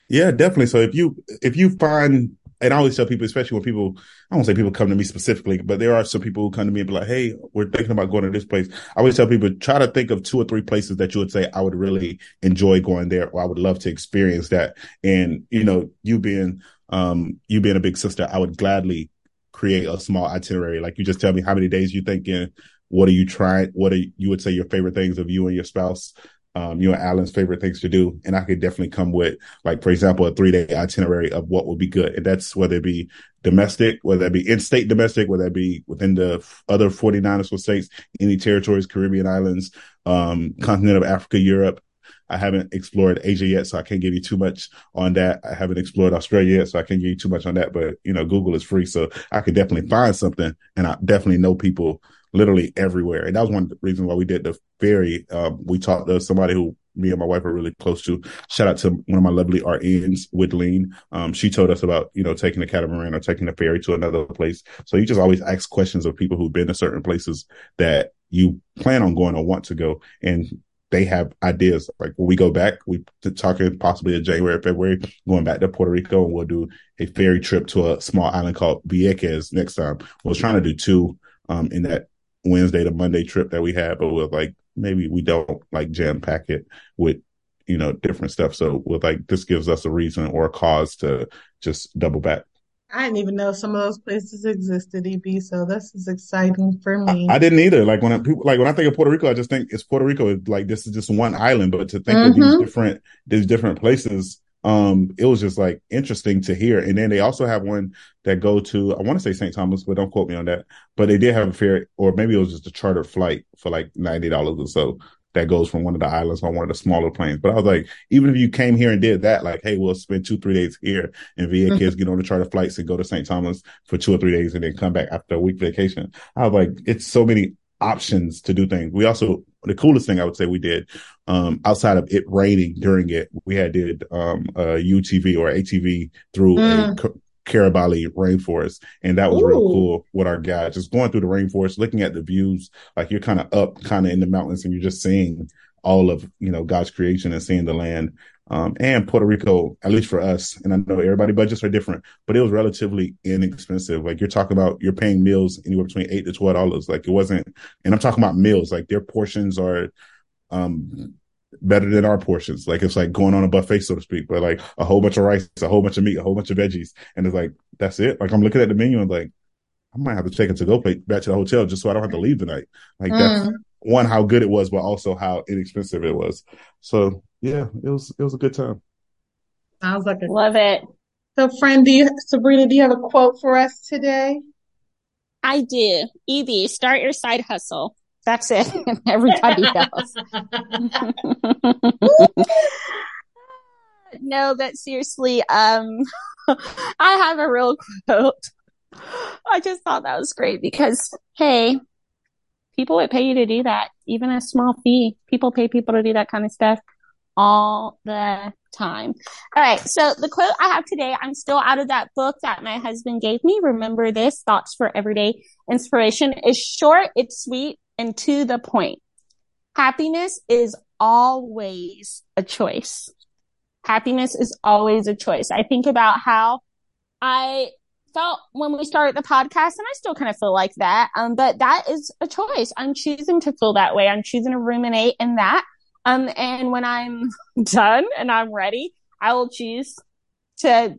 Yeah, definitely. So if you if you find and I always tell people, especially when people I won't say people come to me specifically, but there are some people who come to me and be like, Hey, we're thinking about going to this place. I always tell people try to think of two or three places that you would say I would really enjoy going there or I would love to experience that. And you know, you being um you being a big sister, I would gladly create a small itinerary. Like you just tell me how many days you thinking, what are you trying, what are you would say your favorite things of you and your spouse um, you and Alan's favorite things to do. And I could definitely come with, like, for example, a three day itinerary of what would be good. And that's whether it be domestic, whether it be in state domestic, whether it be within the other 49 or so states, any territories, Caribbean islands, um, continent of Africa, Europe. I haven't explored Asia yet, so I can't give you too much on that. I haven't explored Australia yet, so I can't give you too much on that. But you know, Google is free, so I could definitely find something, and I definitely know people literally everywhere. And that was one of the why we did the ferry. Um, we talked to somebody who me and my wife are really close to. Shout out to one of my lovely RNs, Lean. Um, she told us about, you know, taking a catamaran or taking a ferry to another place. So you just always ask questions of people who've been to certain places that you plan on going or want to go. And they have ideas. Like when we go back, we talking possibly in January, February, going back to Puerto Rico and we'll do a ferry trip to a small island called Vieques next time. We was trying to do two, um, in that Wednesday to Monday trip that we had, but we're like, maybe we don't like jam pack it with, you know, different stuff. So we're like, this gives us a reason or a cause to just double back. I didn't even know some of those places existed, EB. So this is exciting for me. I, I didn't either. Like when I, people, like when I think of Puerto Rico, I just think it's Puerto Rico. Like this is just one island, but to think mm-hmm. of these mm-hmm. different these different places um, it was just like interesting to hear. And then they also have one that go to, I want to say St. Thomas, but don't quote me on that. But they did have a fair, or maybe it was just a charter flight for like $90 or so that goes from one of the islands on one of the smaller planes. But I was like, even if you came here and did that, like, hey, we'll spend two, three days here and VA mm-hmm. kids get on the charter flights and go to St. Thomas for two or three days and then come back after a week vacation. I was like, it's so many options to do things. We also the coolest thing I would say we did, um, outside of it raining during it, we had did, um, a UTV or ATV through mm. a Carabali rainforest. And that was Ooh. real cool with our guide, just going through the rainforest, looking at the views, like you're kind of up kind of in the mountains and you're just seeing all of, you know, God's creation and seeing the land. Um, and Puerto Rico, at least for us, and I know everybody budgets are different, but it was relatively inexpensive. Like you're talking about, you're paying meals anywhere between eight to twelve dollars. Like it wasn't, and I'm talking about meals. Like their portions are, um, better than our portions. Like it's like going on a buffet, so to speak, but like a whole bunch of rice, a whole bunch of meat, a whole bunch of veggies, and it's like that's it. Like I'm looking at the menu and like I might have to take it to go plate back to the hotel just so I don't have to leave tonight. Like mm. that's one how good it was, but also how inexpensive it was. So yeah, it was it was a good time. Sounds like a love it. So, friend, do you, Sabrina, do you have a quote for us today? I do. EB, start your side hustle. That's it. Everybody else. no, but seriously, um, I have a real quote. I just thought that was great because, hey, people would pay you to do that, even a small fee. People pay people to do that kind of stuff all the time. All right. So the quote I have today, I'm still out of that book that my husband gave me. Remember this thoughts for everyday inspiration is short. It's sweet and to the point. Happiness is always a choice. Happiness is always a choice. I think about how I felt when we started the podcast and I still kind of feel like that. Um, but that is a choice. I'm choosing to feel that way. I'm choosing to ruminate in that um, and when I'm done and I'm ready, I will choose to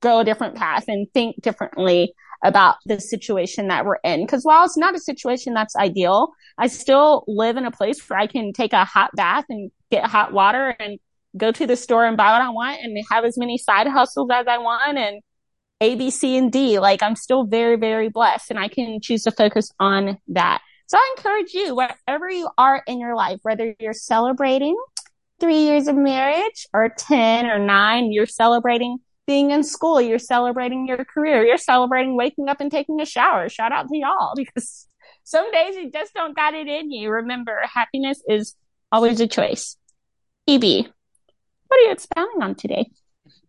go a different path and think differently about the situation that we're in. Cause while it's not a situation that's ideal, I still live in a place where I can take a hot bath and get hot water and go to the store and buy what I want and have as many side hustles as I want and A, B, C, and D. Like I'm still very, very blessed and I can choose to focus on that. So I encourage you, wherever you are in your life, whether you're celebrating three years of marriage or 10 or nine, you're celebrating being in school, you're celebrating your career, you're celebrating waking up and taking a shower. Shout out to y'all because some days you just don't got it in you. Remember, happiness is always a choice. EB, what are you expounding on today?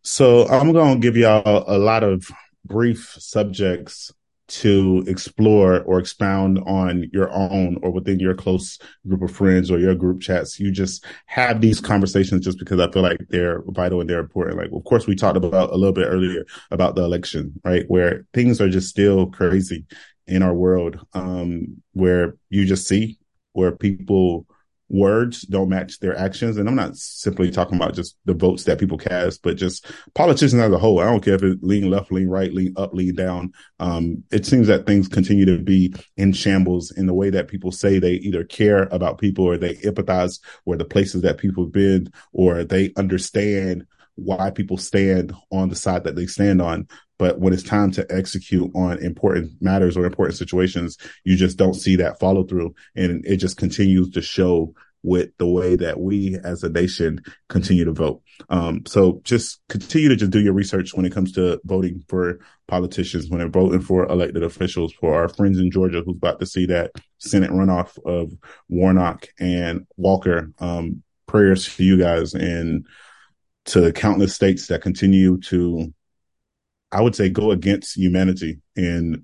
So I'm going to give y'all a lot of brief subjects to explore or expound on your own or within your close group of friends or your group chats. You just have these conversations just because I feel like they're vital and they're important. Like, of course, we talked about a little bit earlier about the election, right? Where things are just still crazy in our world, um, where you just see where people words don't match their actions. And I'm not simply talking about just the votes that people cast, but just politicians as a whole. I don't care if it lean left, lean right, lean up, lean down. Um, it seems that things continue to be in shambles in the way that people say they either care about people or they empathize with the places that people have been or they understand why people stand on the side that they stand on. But when it's time to execute on important matters or important situations, you just don't see that follow through. And it just continues to show with the way that we as a nation continue to vote. Um, so just continue to just do your research when it comes to voting for politicians, when they're voting for elected officials, for our friends in Georgia who's about to see that Senate runoff of Warnock and Walker. Um, prayers to you guys and to countless states that continue to, I would say, go against humanity and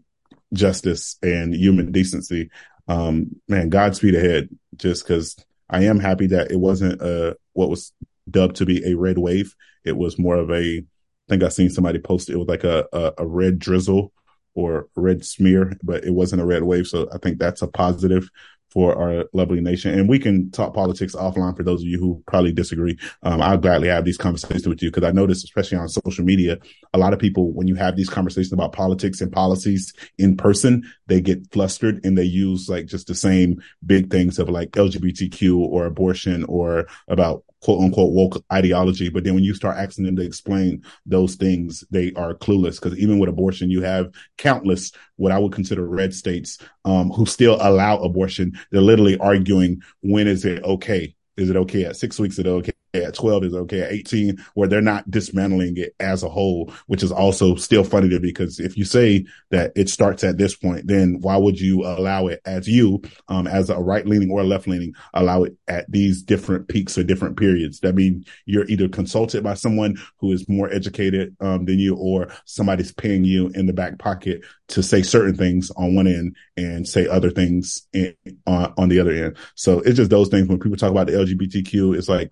justice and human decency. Um, man, Godspeed ahead. Just because I am happy that it wasn't a what was dubbed to be a red wave. It was more of a. I think I seen somebody post it, it was like a, a, a red drizzle or red smear, but it wasn't a red wave. So I think that's a positive for our lovely nation. And we can talk politics offline for those of you who probably disagree. Um, I'll gladly have these conversations with you because I notice, especially on social media, a lot of people, when you have these conversations about politics and policies in person, they get flustered and they use like just the same big things of like LGBTQ or abortion or about quote unquote woke ideology. But then when you start asking them to explain those things, they are clueless. Cause even with abortion, you have countless what I would consider red states, um, who still allow abortion. They're literally arguing when is it okay? Is it okay at six weeks? Is it okay at 12 is okay at 18 where they're not dismantling it as a whole which is also still funny to me because if you say that it starts at this point then why would you allow it as you um, as a right leaning or left leaning allow it at these different peaks or different periods? That mean you're either consulted by someone who is more educated um, than you or somebody's paying you in the back pocket to say certain things on one end and say other things in, on, on the other end. So it's just those things when people talk about the lgbtq it's like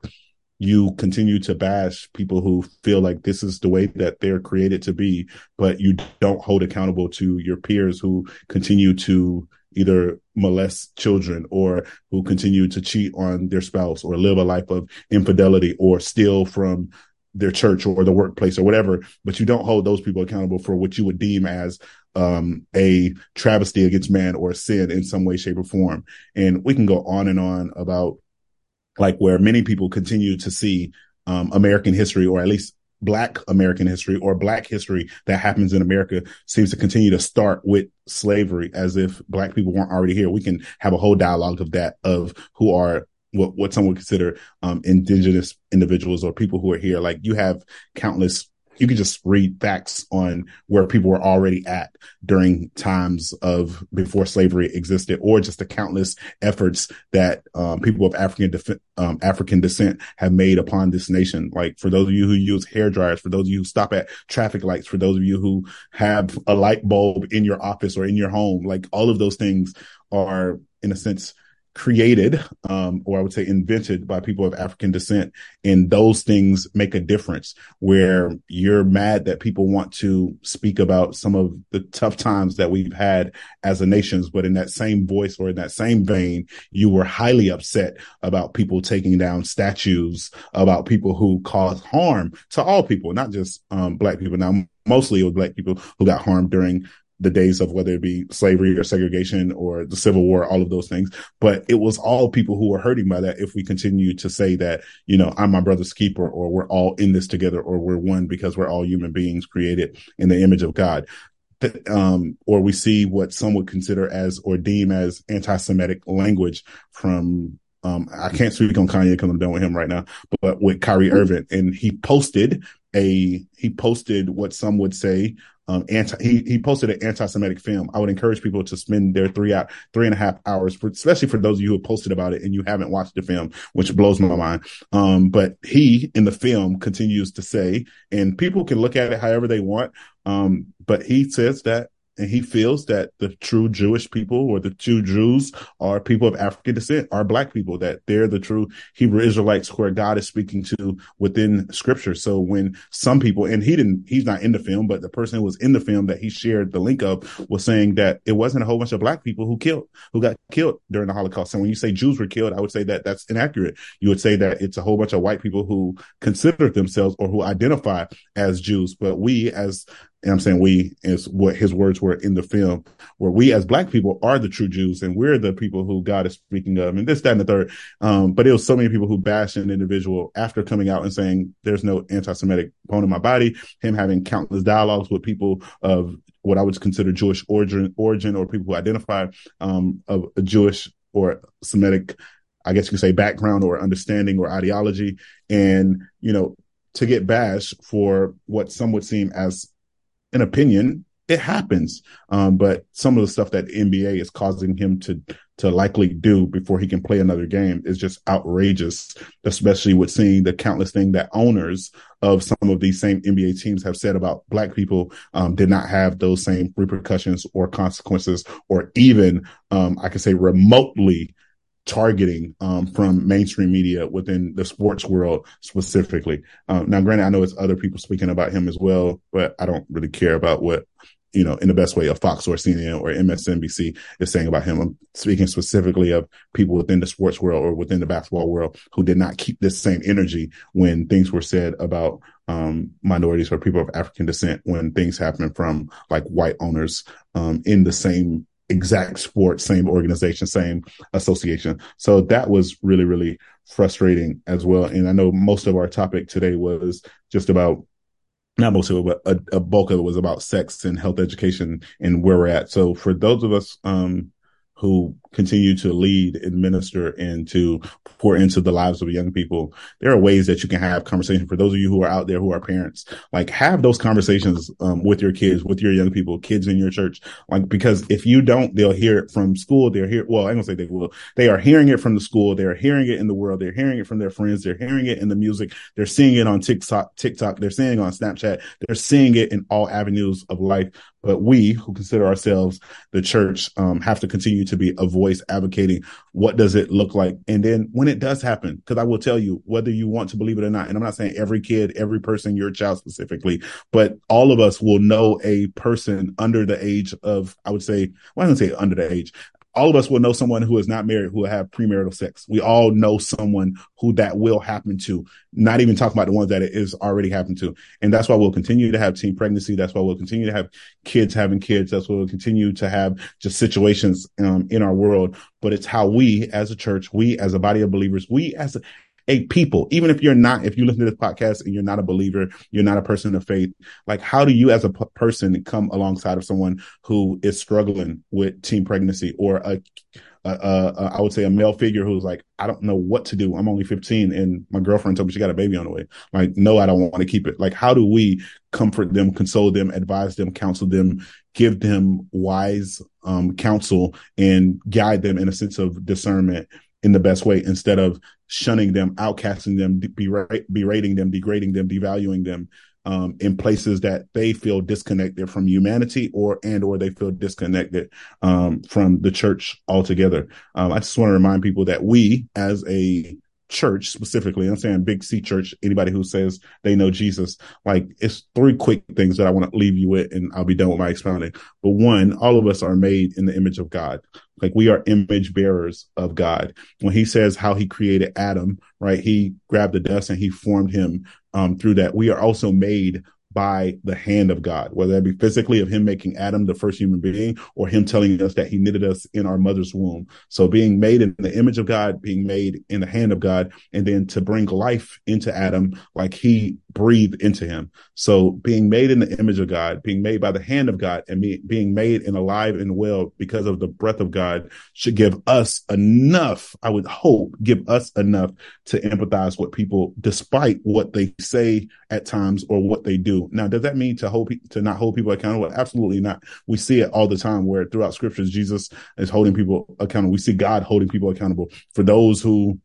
you continue to bash people who feel like this is the way that they're created to be, but you don't hold accountable to your peers who continue to either molest children or who continue to cheat on their spouse or live a life of infidelity or steal from their church or the workplace or whatever, but you don't hold those people accountable for what you would deem as um, a travesty against man or a sin in some way, shape, or form. And we can go on and on about like where many people continue to see um, American history, or at least Black American history or Black history that happens in America seems to continue to start with slavery as if Black people weren't already here. We can have a whole dialogue of that, of who are what, what some would consider um, indigenous individuals or people who are here. Like you have countless you can just read facts on where people were already at during times of before slavery existed, or just the countless efforts that um, people of African def- um, African descent have made upon this nation. Like for those of you who use hair dryers, for those of you who stop at traffic lights, for those of you who have a light bulb in your office or in your home, like all of those things are in a sense created, um, or I would say invented by people of African descent. And those things make a difference where you're mad that people want to speak about some of the tough times that we've had as a nation. But in that same voice or in that same vein, you were highly upset about people taking down statues, about people who cause harm to all people, not just um, black people. Now, mostly it was black people who got harmed during the days of whether it be slavery or segregation or the Civil War, all of those things. But it was all people who were hurting by that if we continue to say that, you know, I'm my brother's keeper or we're all in this together or we're one because we're all human beings created in the image of God. Um, or we see what some would consider as or deem as anti-Semitic language from um, I can't speak on Kanye because I'm done with him right now, but with Kyrie Irving, and he posted a he posted what some would say um, anti, he, he posted an anti-Semitic film. I would encourage people to spend their three out, three and a half hours, for, especially for those of you who posted about it and you haven't watched the film, which blows my mind. Um, but he in the film continues to say, and people can look at it however they want. Um, but he says that and he feels that the true Jewish people or the true Jews are people of African descent, are black people, that they're the true Hebrew Israelites where God is speaking to within scripture. So when some people, and he didn't, he's not in the film, but the person who was in the film that he shared the link of was saying that it wasn't a whole bunch of black people who killed, who got killed during the Holocaust. And when you say Jews were killed, I would say that that's inaccurate. You would say that it's a whole bunch of white people who consider themselves or who identify as Jews. But we as and I'm saying we is what his words were in the film, where we as black people are the true Jews and we're the people who God is speaking of, and this, that, and the third. Um, but it was so many people who bashed an individual after coming out and saying there's no anti-Semitic bone in my body. Him having countless dialogues with people of what I would consider Jewish origin, origin or people who identify um, of a Jewish or Semitic, I guess you could say background or understanding or ideology, and you know to get bashed for what some would seem as an opinion. It happens. Um, but some of the stuff that NBA is causing him to to likely do before he can play another game is just outrageous, especially with seeing the countless thing that owners of some of these same NBA teams have said about black people um, did not have those same repercussions or consequences, or even um, I could say remotely targeting um, from mainstream media within the sports world specifically. Um, now, granted, I know it's other people speaking about him as well, but I don't really care about what you know in the best way of Fox or CNN or MSNBC is saying about him. I'm speaking specifically of people within the sports world or within the basketball world who did not keep this same energy when things were said about um, minorities or people of African descent when things happen from like white owners um, in the same exact sport, same organization, same association. So that was really, really frustrating as well. And I know most of our topic today was just about not most of it, but a, a bulk of it was about sex and health education and where we're at. So for those of us, um, who continue to lead and minister and to pour into the lives of young people, there are ways that you can have conversation. For those of you who are out there who are parents, like have those conversations um, with your kids, with your young people, kids in your church. Like because if you don't, they'll hear it from school. They're here. Well, I'm gonna say they will. They are hearing it from the school. They're hearing it in the world. They're hearing it from their friends. They're hearing it in the music. They're seeing it on TikTok. TikTok. They're seeing it on Snapchat. They're seeing it in all avenues of life. But we who consider ourselves the church um, have to continue to be a advocating what does it look like. And then when it does happen, because I will tell you whether you want to believe it or not, and I'm not saying every kid, every person, your child specifically, but all of us will know a person under the age of, I would say, well, I don't say under the age all of us will know someone who is not married who will have premarital sex. We all know someone who that will happen to, not even talking about the ones that it is already happened to. And that's why we'll continue to have teen pregnancy. That's why we'll continue to have kids having kids. That's why we'll continue to have just situations um, in our world. But it's how we as a church, we as a body of believers, we as a, a people, even if you're not, if you listen to this podcast and you're not a believer, you're not a person of faith, like how do you as a p- person come alongside of someone who is struggling with teen pregnancy or a, a, a, I would say a male figure who's like, I don't know what to do. I'm only 15 and my girlfriend told me she got a baby on the way. Like, no, I don't want to keep it. Like, how do we comfort them, console them, advise them, counsel them, give them wise um, counsel and guide them in a sense of discernment in the best way instead of shunning them, outcasting them, berating them, degrading them, devaluing them um, in places that they feel disconnected from humanity or and or they feel disconnected um, from the church altogether. Um, I just want to remind people that we as a church specifically, I'm saying big C church, anybody who says they know Jesus, like it's three quick things that I want to leave you with and I'll be done with my expounding. But one, all of us are made in the image of God. Like we are image bearers of God. When he says how he created Adam, right? He grabbed the dust and he formed him um, through that. We are also made by the hand of God, whether that be physically of him making Adam the first human being or him telling us that he knitted us in our mother's womb. So being made in the image of God, being made in the hand of God, and then to bring life into Adam like he breathed into him. So being made in the image of God, being made by the hand of God and be, being made and alive and well because of the breath of God should give us enough, I would hope, give us enough to empathize with people despite what they say at times or what they do. Now, does that mean to hold to not hold people accountable? Absolutely not. We see it all the time where throughout scriptures, Jesus is holding people accountable. We see God holding people accountable for those who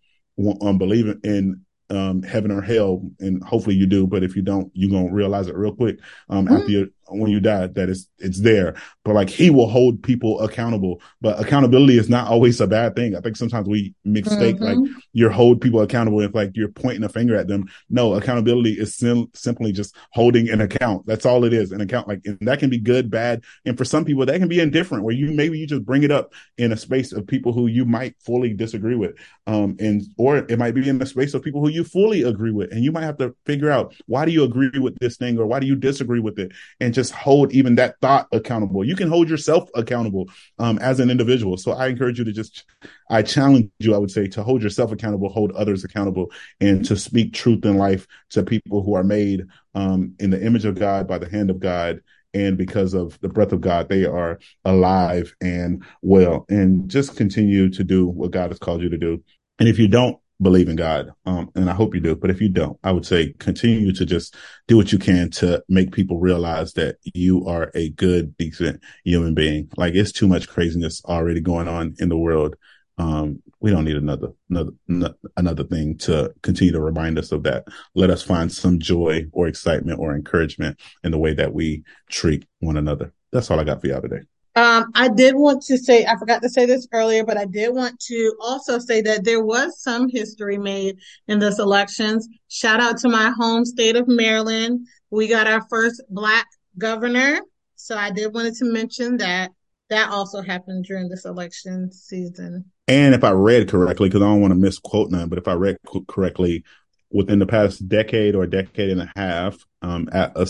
um, believe in um, heaven or hell, and hopefully you do. But if you don't, you're gonna realize it real quick um, mm-hmm. after you when you die that it's it's there. But like he will hold people accountable. But accountability is not always a bad thing. I think sometimes we mistake mm-hmm. like you're hold people accountable if like you're pointing a finger at them. No accountability is sim- simply just holding an account. That's all it is an account. Like and that can be good bad and for some people that can be indifferent where you maybe you just bring it up in a space of people who you might fully disagree with. Um and or it might be in the space of people who you fully agree with. And you might have to figure out why do you agree with this thing or why do you disagree with it? And just hold even that thought accountable. You can hold yourself accountable um, as an individual. So I encourage you to just, I challenge you, I would say, to hold yourself accountable, hold others accountable, and to speak truth in life to people who are made um, in the image of God by the hand of God. And because of the breath of God, they are alive and well, and just continue to do what God has called you to do. And if you don't, believe in God. Um, and I hope you do. But if you don't, I would say continue to just do what you can to make people realize that you are a good, decent human being. Like it's too much craziness already going on in the world. Um, we don't need another, another, another thing to continue to remind us of that. Let us find some joy or excitement or encouragement in the way that we treat one another. That's all I got for y'all today. Um, I did want to say, I forgot to say this earlier, but I did want to also say that there was some history made in this elections. Shout out to my home state of Maryland. We got our first black governor. So I did wanted to mention that that also happened during this election season. And if I read correctly, because I don't want to misquote none, but if I read correctly, within the past decade or decade and a half, um, at a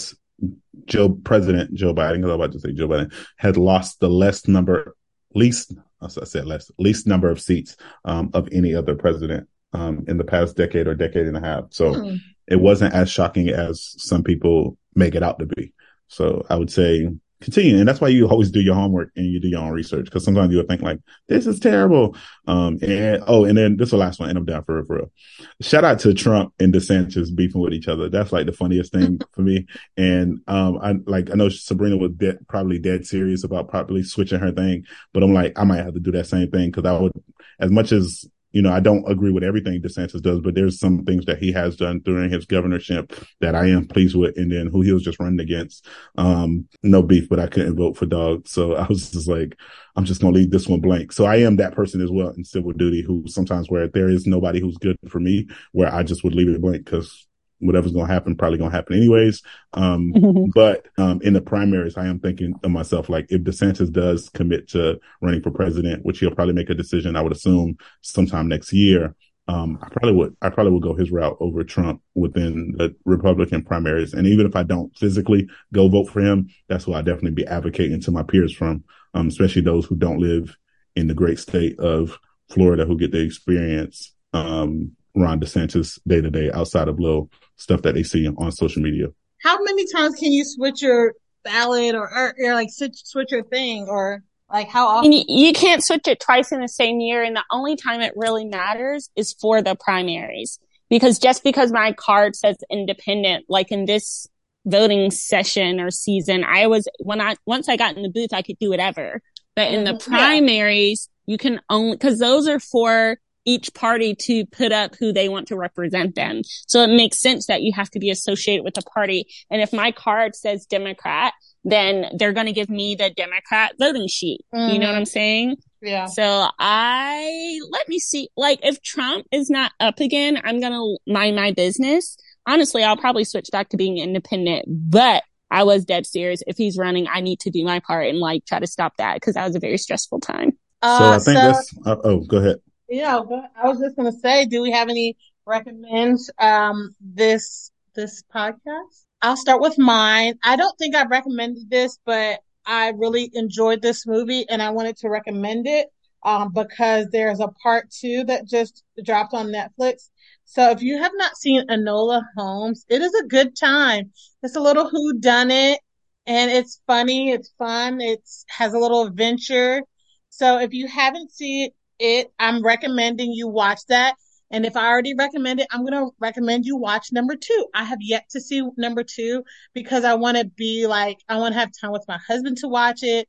Joe President Joe Biden, because I was about to say Joe Biden had lost the less number, least I said less, least number of seats um, of any other president um, in the past decade or decade and a half. So mm. it wasn't as shocking as some people make it out to be. So I would say continue. And that's why you always do your homework and you do your own research. Cause sometimes you'll think like, this is terrible. Um, and oh, and then this is the last one and I'm down for it for real. Shout out to Trump and DeSantis beefing with each other. That's like the funniest thing for me. And, um, I like, I know Sabrina was dead, probably dead serious about probably switching her thing, but I'm like, I might have to do that same thing. Cause I would, as much as you know, I don't agree with everything DeSantis does, but there's some things that he has done during his governorship that I am pleased with. And then who he was just running against, um, no beef, but I couldn't vote for dog. So I was just like, I'm just going to leave this one blank. So I am that person as well in civil duty who sometimes where there is nobody who's good for me, where I just would leave it blank because whatever's going to happen probably going to happen anyways. Um, but um, in the primaries, I am thinking of myself like if DeSantis does commit to running for president, which he'll probably make a decision, I would assume sometime next year. Um, I probably would, I probably would go his route over Trump within the Republican primaries. And even if I don't physically go vote for him, that's what I definitely be advocating to my peers from, um, especially those who don't live in the great state of Florida who get the experience, um, Ron DeSantis day to day outside of little stuff that they see on social media. How many times can you switch your ballot or, or, or like switch, switch your thing or like how often? You can't switch it twice in the same year. And the only time it really matters is for the primaries. Because just because my card says independent, like in this voting session or season, I was, when I, once I got in the booth, I could do whatever. But in the mm-hmm. primaries, yeah. you can only, cause those are for each party to put up who they want to represent them. So it makes sense that you have to be associated with a party. And if my card says Democrat, then they're going to give me the Democrat voting sheet. Mm-hmm. You know what I'm saying? Yeah. So I, let me see, like if Trump is not up again, I'm going to mind my business. Honestly, I'll probably switch back to being independent, but I was dead serious. If he's running, I need to do my part and like try to stop that because that was a very stressful time. Uh, so I think so, that's, uh, oh, go ahead. Yeah, I was just gonna say, do we have any recommends um this this podcast? I'll start with mine. I don't think I've recommended this, but I really enjoyed this movie and I wanted to recommend it um because there's a part two that just dropped on Netflix. So if you have not seen Enola Holmes, it is a good time. It's a little who done it and it's funny, it's fun, it's has a little adventure. So if you haven't seen it. I'm recommending you watch that. And if I already recommend it, I'm going to recommend you watch number two. I have yet to see number two because I want to be like, I want to have time with my husband to watch it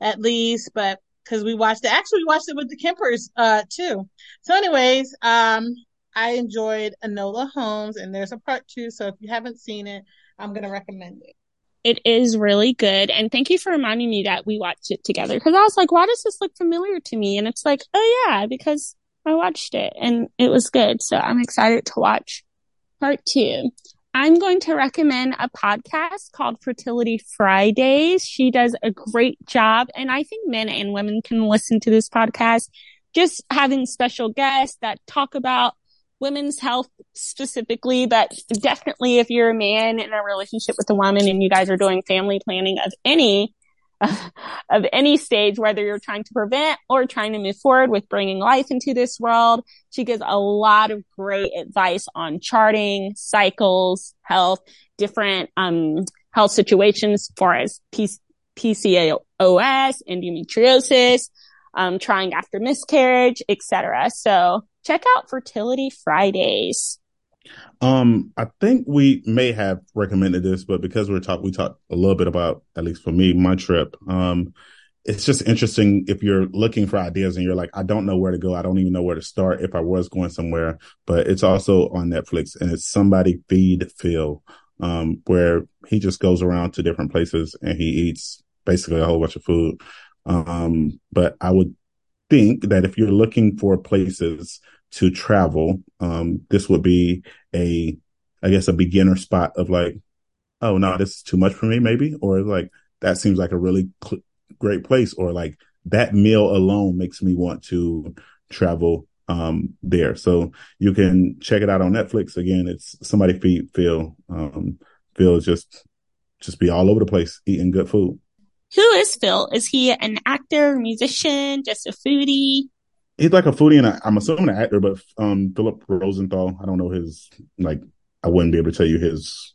at least, but because we watched it, actually we watched it with the Kempers, uh, too. So anyways, um, I enjoyed Enola Holmes and there's a part two. So if you haven't seen it, I'm going to recommend it. It is really good. And thank you for reminding me that we watched it together because I was like, why does this look familiar to me? And it's like, oh yeah, because I watched it and it was good. So I'm excited to watch part two. I'm going to recommend a podcast called Fertility Fridays. She does a great job. And I think men and women can listen to this podcast, just having special guests that talk about women's health specifically, but definitely if you're a man in a relationship with a woman and you guys are doing family planning of any of any stage, whether you're trying to prevent or trying to move forward with bringing life into this world. She gives a lot of great advice on charting, cycles, health, different, um, health situations far as P- PCOS, endometriosis, um, trying after miscarriage, etc. So check out Fertility Fridays. Um, I think we may have recommended this, but because we're talk, we talked a little bit about, at least for me, my trip. Um, it's just interesting if you're looking for ideas and you're like, I don't know where to go. I don't even know where to start if I was going somewhere, but it's also on Netflix and it's somebody feed Phil, um, where he just goes around to different places and he eats basically a whole bunch of food. Um, but I would think that if you're looking for places to travel, um, this would be a, I guess, a beginner spot of like, oh no, this is too much for me, maybe, or like that seems like a really cl- great place, or like that meal alone makes me want to travel um there. So you can check it out on Netflix. Again, it's somebody feed Phil. Um, just just be all over the place eating good food. Who is Phil? Is he an actor, musician, just a foodie? he's like a foodie and I'm assuming an actor, but um, Philip Rosenthal, I don't know his like I wouldn't be able to tell you his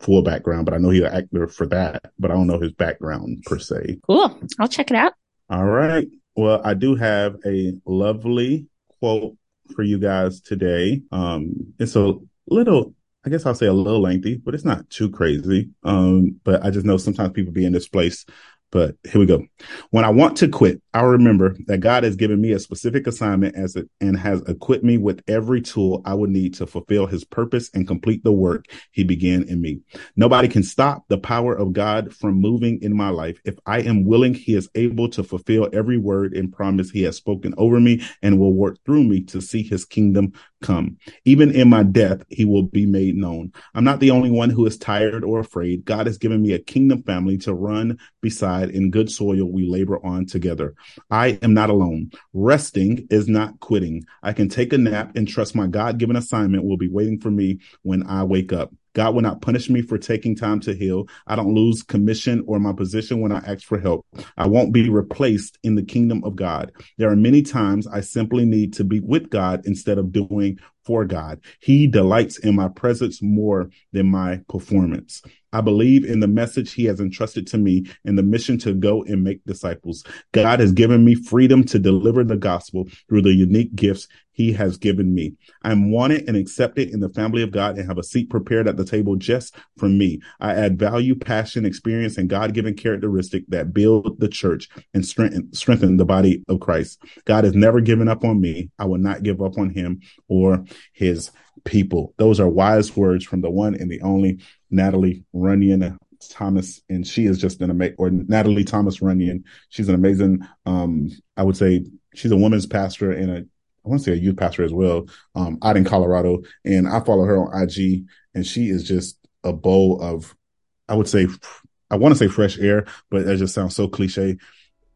full background, but I know he's an actor for that, but I don't know his background per se. Cool. I'll check it out. All right. Well, I do have a lovely quote for you guys today. Um, it's a little I guess I'll say a little lengthy, but it's not too crazy. Um, but I just know sometimes people be in this place but here we go. When I want to quit, I remember that God has given me a specific assignment as it and has equipped me with every tool I would need to fulfill his purpose and complete the work he began in me. Nobody can stop the power of God from moving in my life. If I am willing, he is able to fulfill every word and promise he has spoken over me and will work through me to see his kingdom come. Even in my death, he will be made known. I'm not the only one who is tired or afraid. God has given me a kingdom family to run beside in good soil we labor on together. I am not alone. Resting is not quitting. I can take a nap and trust my God given assignment will be waiting for me when I wake up. God will not punish me for taking time to heal. I don't lose commission or my position when I ask for help. I won't be replaced in the kingdom of God. There are many times I simply need to be with God instead of doing for God. He delights in my presence more than my performance. I believe in the message he has entrusted to me and the mission to go and make disciples. God has given me freedom to deliver the gospel through the unique gifts he has given me. I'm wanted and accepted in the family of God and have a seat prepared at the table just for me. I add value, passion, experience, and God-given characteristic that build the church and strengthen, strengthen the body of Christ. God has never given up on me. I will not give up on him or his people. Those are wise words from the one and the only Natalie Runyon Thomas, and she is just an amazing, or Natalie Thomas Runyon. She's an amazing, um, I would say she's a women's pastor and a, I want to say a youth pastor as well, um, out in Colorado. And I follow her on IG and she is just a bowl of, I would say, I want to say fresh air, but that just sounds so cliche.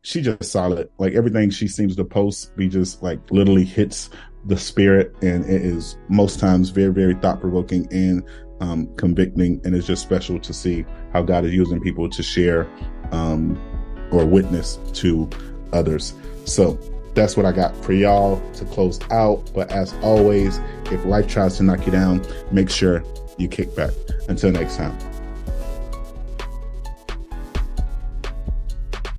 She just solid. Like everything she seems to post be just like literally hits the spirit and it is most times very, very thought provoking and um, convicting. And it's just special to see how God is using people to share um, or witness to others. So that's what I got for y'all to close out. But as always, if life tries to knock you down, make sure you kick back. Until next time.